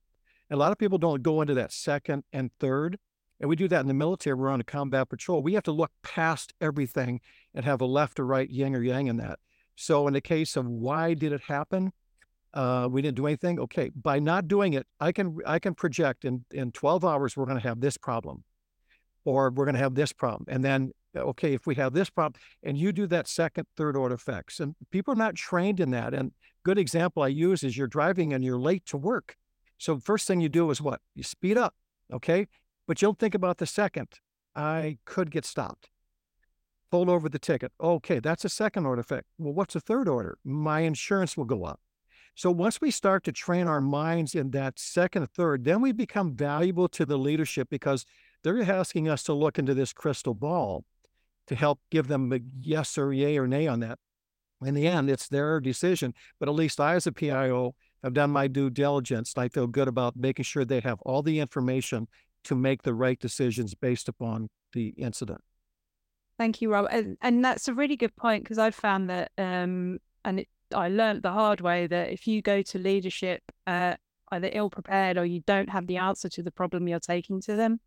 And a lot of people don't go into that second and third. And we do that in the military. We're on a combat patrol. We have to look past everything and have a left or right, yin or yang in that. So in the case of why did it happen, uh, we didn't do anything. Okay, by not doing it, I can I can project in in 12 hours we're going to have this problem, or we're going to have this problem, and then Uh, okay, if we have this problem, and you do that second, third order effects, and people are not trained in that. And good example I use is you're driving and you're late to work, so first thing you do is what you speed up, okay, but you don't think about the second. I could get stopped. Pull over the ticket. Okay, that's a second order effect. Well, what's a third order? My insurance will go up. So once we start to train our minds in that second, third, then we become valuable to the leadership because they're asking us to look into this crystal ball to help give them a yes or yay or nay on that. In the end, it's their decision. But at least I, as a PIO, have done my due diligence. I feel good about making sure they have all the information to make the right decisions based upon the incident.
Thank you, Rob. And, and that's a really good point because I've found that, um, and it, I learned the hard way that if you go to leadership uh, either ill prepared or you don't have the answer to the problem you're taking to them,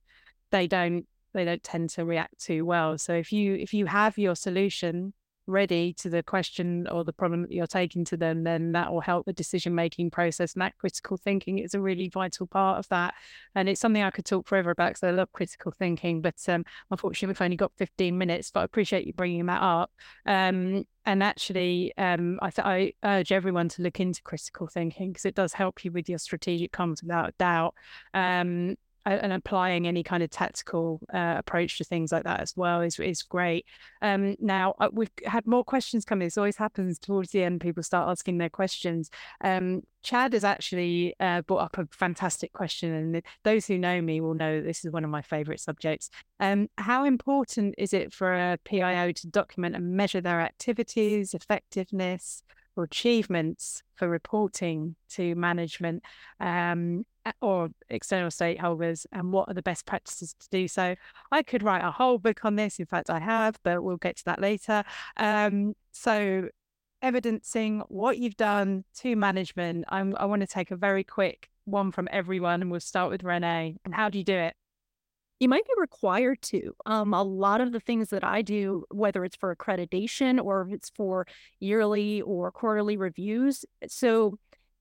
they don't they don't tend to react too well. So if you if you have your solution ready to the question or the problem that you're taking to them, then that will help the decision making process. And that critical thinking is a really vital part of that. And it's something I could talk forever about because I love critical thinking. But um, unfortunately, we've only got 15 minutes, but I appreciate you bringing that up. Um, and actually, um, I, th- I urge everyone to look into critical thinking because it does help you with your strategic comms without a doubt. Um, and applying any kind of tactical uh, approach to things like that as well is is great. Um, now uh, we've had more questions coming. This always happens towards the end. People start asking their questions. Um, Chad has actually uh, brought up a fantastic question, and those who know me will know this is one of my favourite subjects. Um, how important is it for a PIO to document and measure their activities, effectiveness, or achievements for reporting to management um, or external stakeholders and what are the best practices to do so. I could write a whole book on this. In fact, I have, but we'll get to that later. Um, so, evidencing what you've done to management, I'm, I want to take a very quick one from everyone, and we'll start with Renee. And how do you do it?
you might be required to. Um, a lot of the things that I do, whether it's for accreditation or if it's for yearly or quarterly reviews, so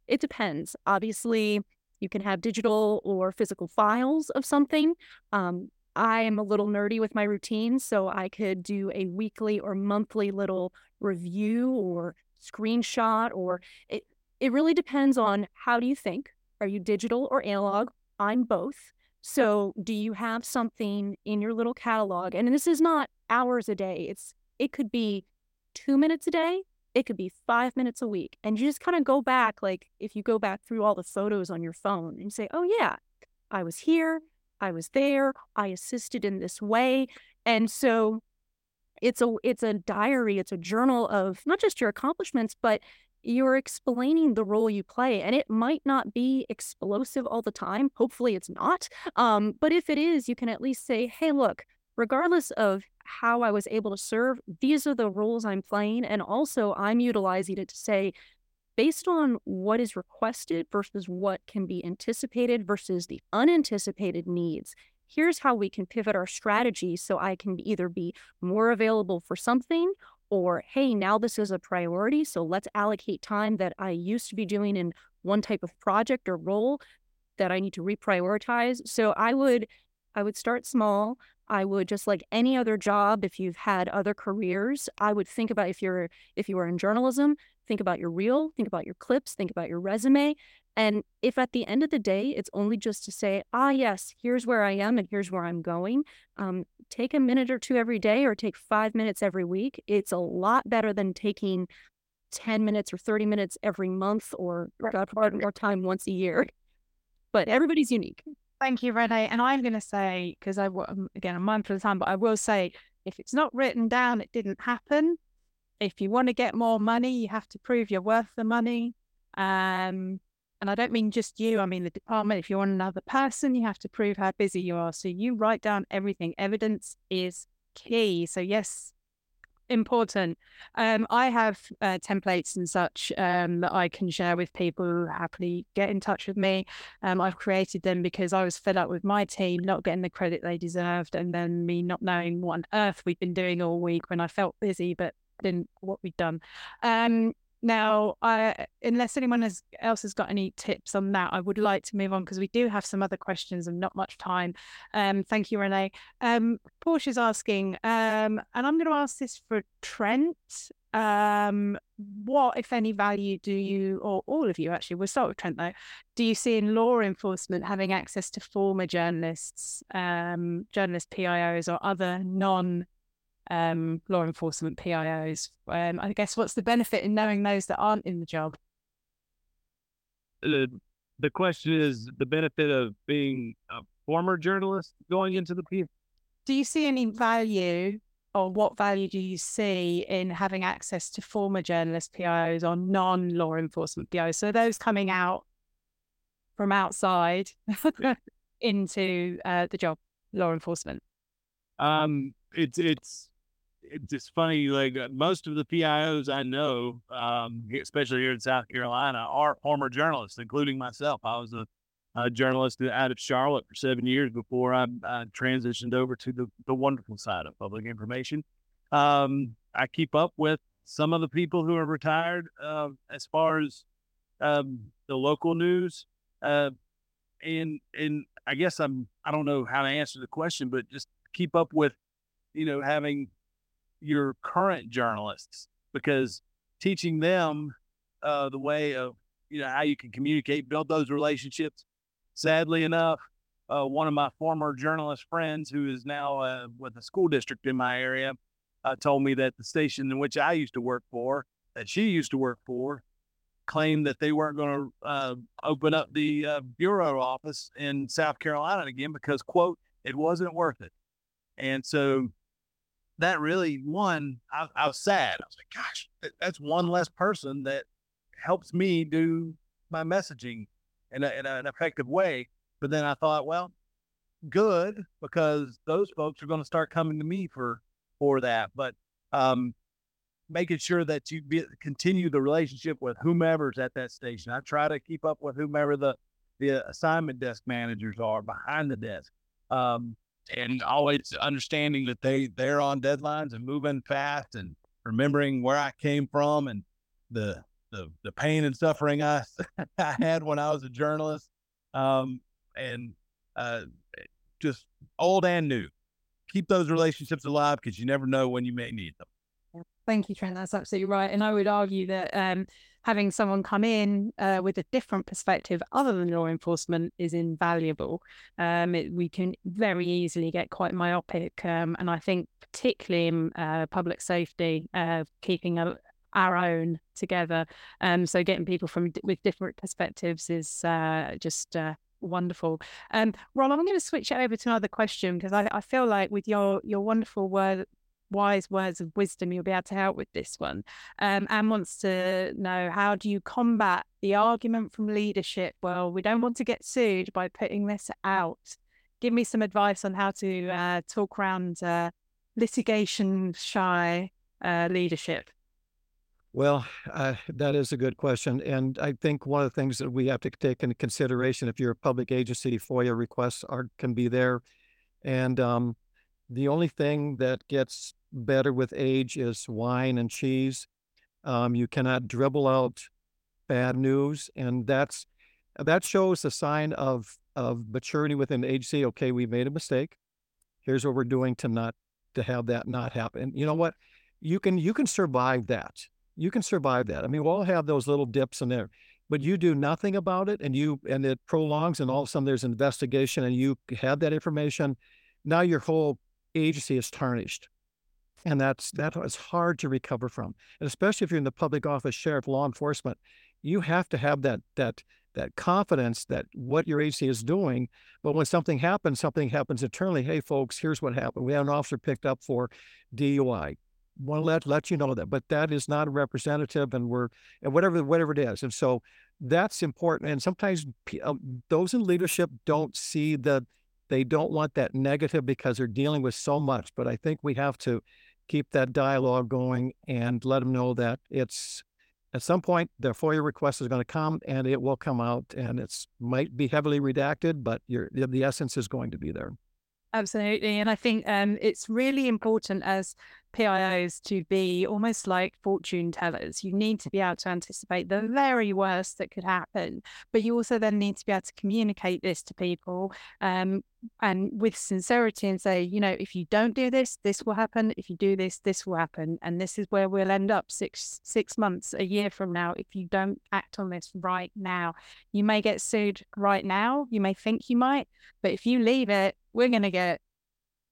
it depends. Obviously, you can have digital or physical files of something. Um, I am a little nerdy with my routine, so I could do a weekly or monthly little review or screenshot, or it, it really depends on how do you think? Are you digital or analog? I'm both. So, do you have something in your little catalog? And this is not hours a day. It's it could be two minutes a day, it could be five minutes a week. And you just kind of go back, like if you go back through all the photos on your phone and say, oh, yeah, I was here, I was there, I assisted in this way. And so it's a it's a diary, it's a journal of not just your accomplishments, but you're explaining the role you play and it might not be explosive all the time hopefully it's not um, but if it is you can at least say hey look regardless of how i was able to serve these are the roles i'm playing and also i'm utilizing it to say based on what is requested versus what can be anticipated versus the unanticipated needs here's how we can pivot our strategy so i can either be more available for something or hey, now this is a priority. So let's allocate time that I used to be doing in one type of project or role that I need to reprioritize. So I would I would start small. I would just like any other job if you've had other careers, I would think about if you're if you are in journalism, think about your reel, think about your clips, think about your resume, and if at the end of the day, it's only just to say, ah, yes, here's where I am and here's where I'm going, um, take a minute or two every day or take five minutes every week. It's a lot better than taking 10 minutes or 30 minutes every month or, God forbid, more time once a year. But everybody's unique.
Thank you, Renee. And I'm going to say, because I, um, again, I'm mindful of the time, but I will say, if it's not written down, it didn't happen. If you want to get more money, you have to prove you're worth the money. Um, and I don't mean just you, I mean the department. If you want another person, you have to prove how busy you are. So you write down everything. Evidence is key. So, yes, important. Um, I have uh, templates and such um, that I can share with people who happily get in touch with me. Um, I've created them because I was fed up with my team not getting the credit they deserved, and then me not knowing what on earth we've been doing all week when I felt busy but didn't what we'd done. Now, I, unless anyone has, else has got any tips on that, I would like to move on because we do have some other questions and not much time. Um, thank you, Renee. Um, is asking, um, and I'm going to ask this for Trent. Um, what, if any, value do you, or all of you actually, we'll start with Trent though, do you see in law enforcement having access to former journalists, um, journalist PIOs, or other non um, law enforcement PIOs. Um, I guess what's the benefit in knowing those that aren't in the job?
The, the question is the benefit of being a former journalist going into the P.
Do you see any value or what value do you see in having access to former journalist PIOs or non law enforcement PIOs? So those coming out from outside into uh, the job, law enforcement.
Um, it's it's it's funny. Like uh, most of the PIOs I know, um, especially here in South Carolina, are former journalists, including myself. I was a, a journalist out of Charlotte for seven years before I, I, transitioned over to the, the wonderful side of public information. Um, I keep up with some of the people who are retired uh, as far as um, the local news. Uh, and and I guess I'm I don't know how to answer the question, but just keep up with you know having your current journalists because teaching them uh, the way of you know how you can communicate, build those relationships. Sadly enough, uh, one of my former journalist friends, who is now uh, with a school district in my area, uh, told me that the station in which I used to work for, that she used to work for, claimed that they weren't going to uh, open up the uh, bureau office in South Carolina again because, quote, it wasn't worth it. And so that really one, I, I, was sad. I was like, gosh, that's one less person that helps me do my messaging in, a, in a, an effective way. But then I thought, well, good because those folks are going to start coming to me for for that. But um, making sure that you be, continue the relationship with whomever's at that station. I try to keep up with whomever the the assignment desk managers are behind the desk. Um, and always understanding that they they're on deadlines and moving fast and remembering where I came from and the the the pain and suffering I I had when I was a journalist, um, and uh, just old and new. Keep those relationships alive because you never know when you may need them.
Thank you, Trent. That's absolutely right. And I would argue that um, having someone come in uh, with a different perspective other than law enforcement is invaluable. Um, it, we can very easily get quite myopic, um, and I think particularly in uh, public safety, uh, keeping a, our own together. Um, so getting people from with different perspectives is uh, just uh, wonderful. Um, Rob, I'm going to switch it over to another question because I, I feel like with your your wonderful word wise words of wisdom, you'll be able to help with this one. Um, Anne wants to know how do you combat the argument from leadership? Well, we don't want to get sued by putting this out. Give me some advice on how to uh, talk around uh, litigation shy uh, leadership.
Well, uh, that is a good question. And I think one of the things that we have to take into consideration if you're a public agency, FOIA requests are can be there. And um, the only thing that gets better with age is wine and cheese. Um, you cannot dribble out bad news, and that's that shows a sign of of maturity within the agency. Okay, we made a mistake. Here's what we're doing to not to have that not happen. You know what? You can you can survive that. You can survive that. I mean, we'll all have those little dips in there, but you do nothing about it, and you and it prolongs, and all of a sudden there's investigation, and you have that information. Now your whole agency is tarnished and that's that is hard to recover from and especially if you're in the public office sheriff law enforcement you have to have that that that confidence that what your agency is doing but when something happens something happens internally hey folks here's what happened. We had an officer picked up for dui want to let let you know that but that is not representative and we're and whatever whatever it is and so that's important and sometimes uh, those in leadership don't see the they don't want that negative because they're dealing with so much but i think we have to keep that dialogue going and let them know that it's at some point the FOIA request is going to come and it will come out and it's might be heavily redacted, but the essence is going to be there.
Absolutely. And I think um, it's really important as PIOs to be almost like fortune tellers. You need to be able to anticipate the very worst that could happen, but you also then need to be able to communicate this to people um, and with sincerity and say, you know, if you don't do this, this will happen. If you do this, this will happen, and this is where we'll end up six six months, a year from now. If you don't act on this right now, you may get sued right now. You may think you might, but if you leave it, we're going to get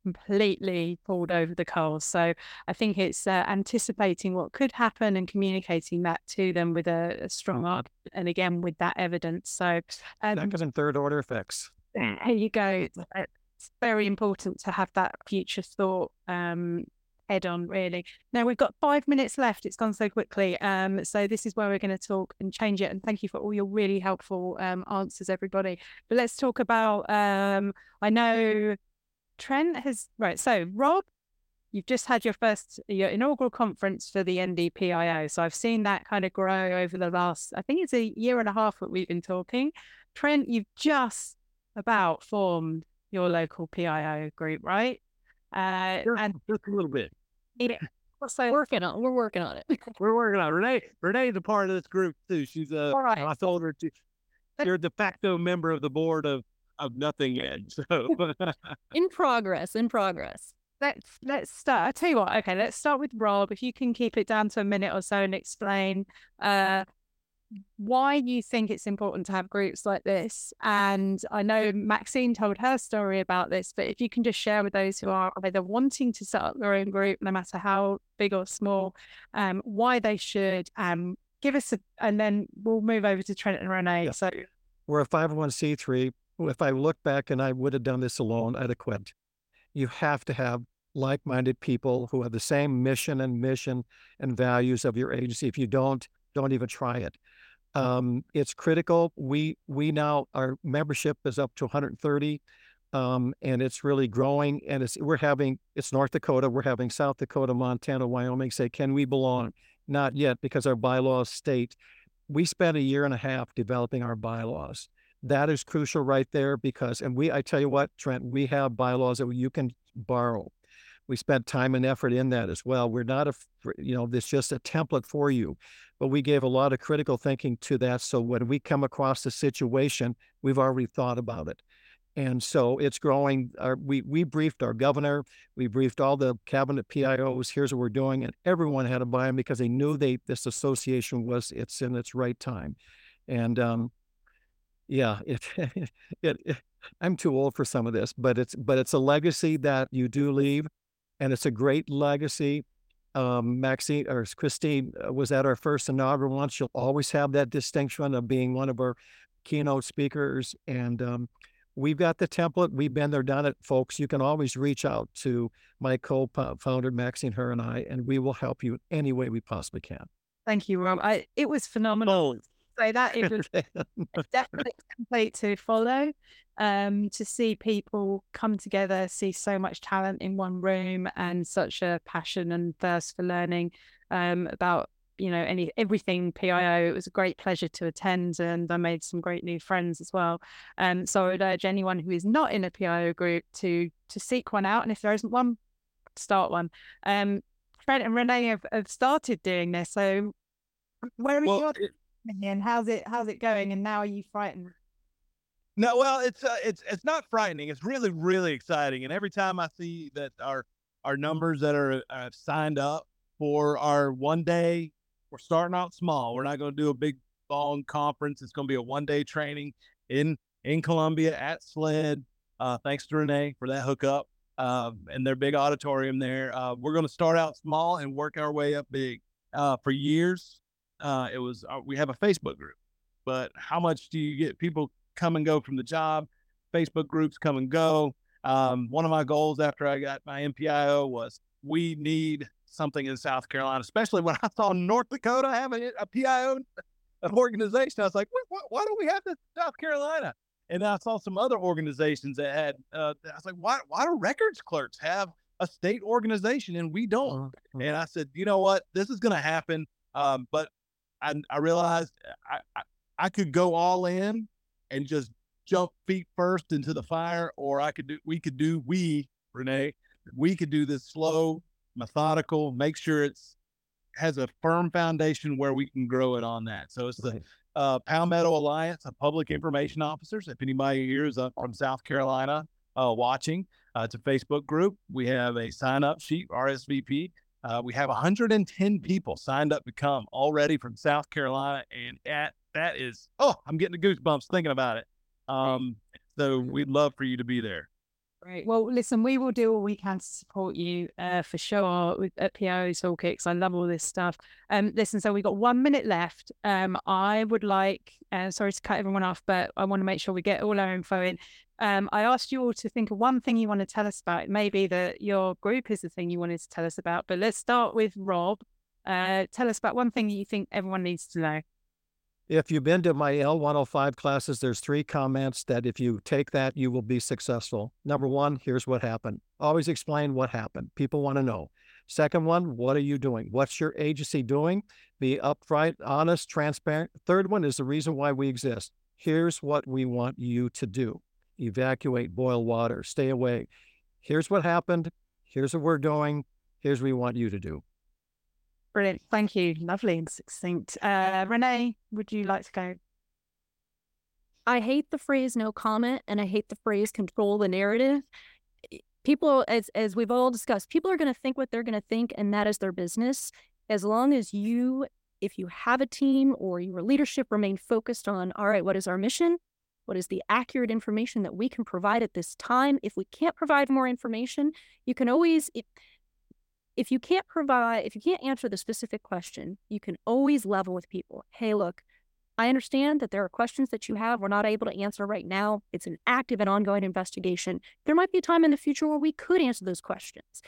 completely pulled over the coals. So I think it's uh, anticipating what could happen and communicating that to them with a, a strong art and again with that evidence. So
um, second and third order effects.
There you go. It's very important to have that future thought um, head on really now we've got five minutes left it's gone so quickly um so this is where we're going to talk and change it and thank you for all your really helpful um answers everybody but let's talk about um i know Trent has right. So Rob, you've just had your first your inaugural conference for the NDPIO. So I've seen that kind of grow over the last. I think it's a year and a half that we've been talking. Trent, you've just about formed your local PIO group, right?
Uh, just, and just a little bit.
Yeah. So working on, we're working on it.
we're working on it. Renee. Renee's a part of this group too. She's a. All right. I told her to. You're a de facto member of the board of of nothing yet. So
in progress, in progress.
Let's let's start. I tell you what. Okay, let's start with Rob. If you can keep it down to a minute or so and explain uh, why you think it's important to have groups like this. And I know Maxine told her story about this, but if you can just share with those who are either wanting to set up their own group, no matter how big or small, um, why they should, um, give us a, and then we'll move over to Trent and Renee. Yeah. So
we're a 501c3 if I look back and I would have done this alone, I'd have quit. You have to have like minded people who have the same mission and mission and values of your agency. If you don't, don't even try it. Um, it's critical. We we now our membership is up to 130, um, and it's really growing. And it's we're having it's North Dakota, we're having South Dakota, Montana, Wyoming say, can we belong? Not yet, because our bylaws state we spent a year and a half developing our bylaws that is crucial right there because, and we, I tell you what, Trent, we have bylaws that you can borrow. We spent time and effort in that as well. We're not a, you know, this just a template for you, but we gave a lot of critical thinking to that. So when we come across the situation, we've already thought about it. And so it's growing. Our, we we briefed our governor, we briefed all the cabinet PIOs. Here's what we're doing, and everyone had to buy them because they knew they this association was it's in its right time, and um, yeah, it, it, it I'm too old for some of this, but it's but it's a legacy that you do leave, and it's a great legacy. Um, Maxine or Christine uh, was at our first inaugural one. She'll always have that distinction of being one of our keynote speakers, and um, we've got the template. We've been there, done it, folks. You can always reach out to my co-founder Maxine, her, and I, and we will help you any way we possibly can.
Thank you, Rob. I, it was phenomenal. So that it was definitely complete to follow. Um, to see people come together, see so much talent in one room, and such a passion and thirst for learning um, about you know any everything PIO. It was a great pleasure to attend, and I made some great new friends as well. Um, so I'd urge anyone who is not in a PIO group to to seek one out, and if there isn't one, start one. Um, Fred and Renee have, have started doing this. So where are well, you? And how's it how's it going? And now are you frightened?
No, well, it's uh, it's it's not frightening. It's really really exciting. And every time I see that our our numbers that are uh, signed up for our one day we're starting out small. We're not going to do a big long conference. It's going to be a one day training in in Columbia at SLED. Uh, thanks to Renee for that hookup uh, and their big auditorium there. Uh, we're going to start out small and work our way up big. Uh, for years, uh, it was uh, we have a Facebook group, but how much do you get people come and go from the job? Facebook groups come and go. Um, one of my goals after I got my MPIO was we need something in South Carolina, especially when I saw North Dakota having a PIO an organization. I was like, why, why don't we have this in South Carolina? And I saw some other organizations that had. Uh, I was like, why? Why do records clerks have a state organization and we don't? Uh-huh. And I said, you know what? This is going to happen. Um, but I, I realized I, I, I could go all in and just jump feet first into the fire, or I could do. We could do. We Renee, we could do this slow methodical, make sure it's has a firm foundation where we can grow it on that. So it's the uh, Palmetto Alliance of Public Information Officers. If anybody here is uh, from South Carolina uh, watching, uh, it's a Facebook group. We have a sign up sheet, RSVP. Uh, we have 110 people signed up to come already from South Carolina, and at that is oh, I'm getting the goosebumps thinking about it. Um, so we'd love for you to be there.
Great. Well, listen, we will do all we can to support you uh, for sure with, at PIO Toolkits. I love all this stuff. Um, listen, so we've got one minute left. Um, I would like, uh, sorry to cut everyone off, but I want to make sure we get all our info in. Um, I asked you all to think of one thing you want to tell us about. It may be that your group is the thing you wanted to tell us about, but let's start with Rob. Uh, tell us about one thing that you think everyone needs to know.
If you've been to my L105 classes, there's three comments that if you take that, you will be successful. Number one, here's what happened. Always explain what happened. People want to know. Second one, what are you doing? What's your agency doing? Be upfront, honest, transparent. Third one is the reason why we exist. Here's what we want you to do evacuate, boil water, stay away. Here's what happened. Here's what we're doing. Here's what we want you to do.
Brilliant. Thank you. Lovely and succinct. Uh, Renee, would you like to go?
I hate the phrase no comment and I hate the phrase control the narrative. People, as, as we've all discussed, people are going to think what they're going to think, and that is their business. As long as you, if you have a team or your leadership remain focused on, all right, what is our mission? What is the accurate information that we can provide at this time? If we can't provide more information, you can always, it, if you can't provide, if you can't answer the specific question, you can always level with people. Hey, look, I understand that there are questions that you have we're not able to answer right now. It's an active and ongoing investigation. There might be a time in the future where we could answer those questions.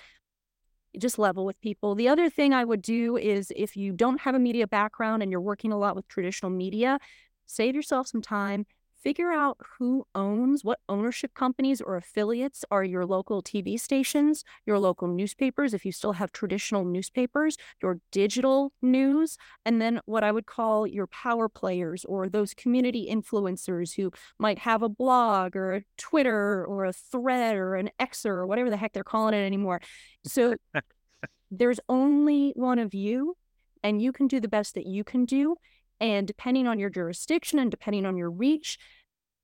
Just level with people. The other thing I would do is if you don't have a media background and you're working a lot with traditional media, save yourself some time figure out who owns what ownership companies or affiliates are your local TV stations, your local newspapers, if you still have traditional newspapers, your digital news, and then what I would call your power players or those community influencers who might have a blog or a Twitter or a thread or an Xer or whatever the heck they're calling it anymore. So there's only one of you, and you can do the best that you can do. And depending on your jurisdiction and depending on your reach,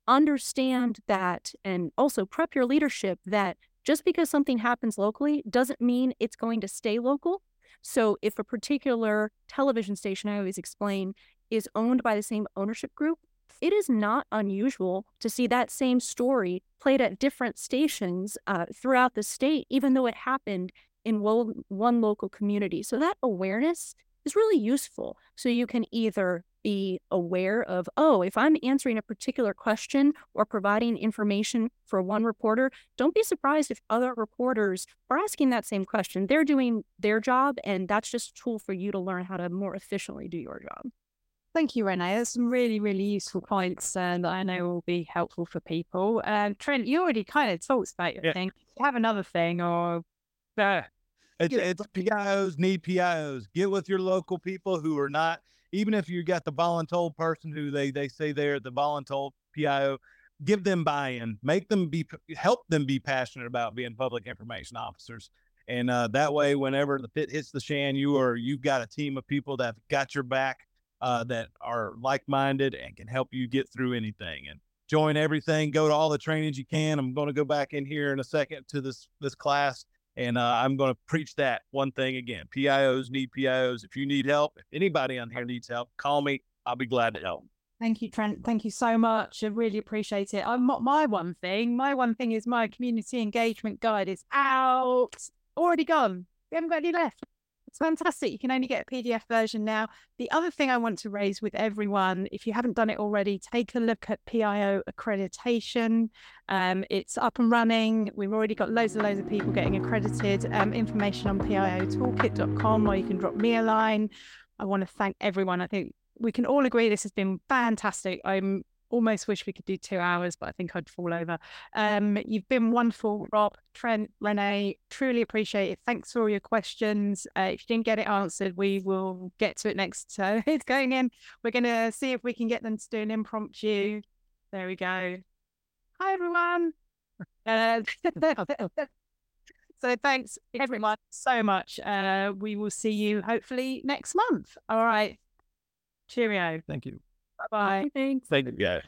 understand that and also prep your leadership that just because something happens locally doesn't mean it's going to stay local. So if a particular television station, I always explain, is owned by the same ownership group, it is not unusual to see that same story played at different stations uh, throughout the state, even though it happened in one local community. So that awareness is really useful. So you can either be aware of, oh, if I'm answering a particular question or providing information for one reporter, don't be surprised if other reporters are asking that same question. They're doing their job, and that's just a tool for you to learn how to more efficiently do your job.
Thank you, Renee. That's some really, really useful points uh, that I know will be helpful for people. Um, Trent, you already kind of talked about your yeah. thing. You have another thing, or
uh, it's, it's PIOs need PIOs. Get with your local people who are not even if you got the voluntold person who they they say they're the voluntold PIO, give them buy-in, make them be help them be passionate about being public information officers. And uh, that way, whenever the pit hits the shan, you are you've got a team of people that have got your back, uh, that are like-minded and can help you get through anything. And join everything. Go to all the trainings you can. I'm going to go back in here in a second to this this class and uh, I'm going to preach that one thing again. PIOs need PIOs. If you need help, if anybody on here needs help, call me. I'll be glad to help.
Thank you, Trent. Thank you so much. I really appreciate it. I'm not my one thing. My one thing is my community engagement guide is out, already gone. We haven't got any left. It's fantastic. You can only get a PDF version now. The other thing I want to raise with everyone, if you haven't done it already, take a look at PIO accreditation. Um, it's up and running. We've already got loads and loads of people getting accredited. Um, information on piotoolkit.com, or you can drop me a line. I want to thank everyone. I think we can all agree this has been fantastic. I'm almost wish we could do two hours, but I think I'd fall over. Um, you've been wonderful, Rob, Trent, Renee. Truly appreciate it. Thanks for all your questions. Uh, if you didn't get it answered, we will get to it next. So it's going in. We're going to see if we can get them to do an impromptu. There we go. Hi, everyone. Uh, so thanks, everyone, so much. Uh, we will see you hopefully next month. All right. Cheerio.
Thank you.
Bye bye.
Thanks.
Thank you, guys.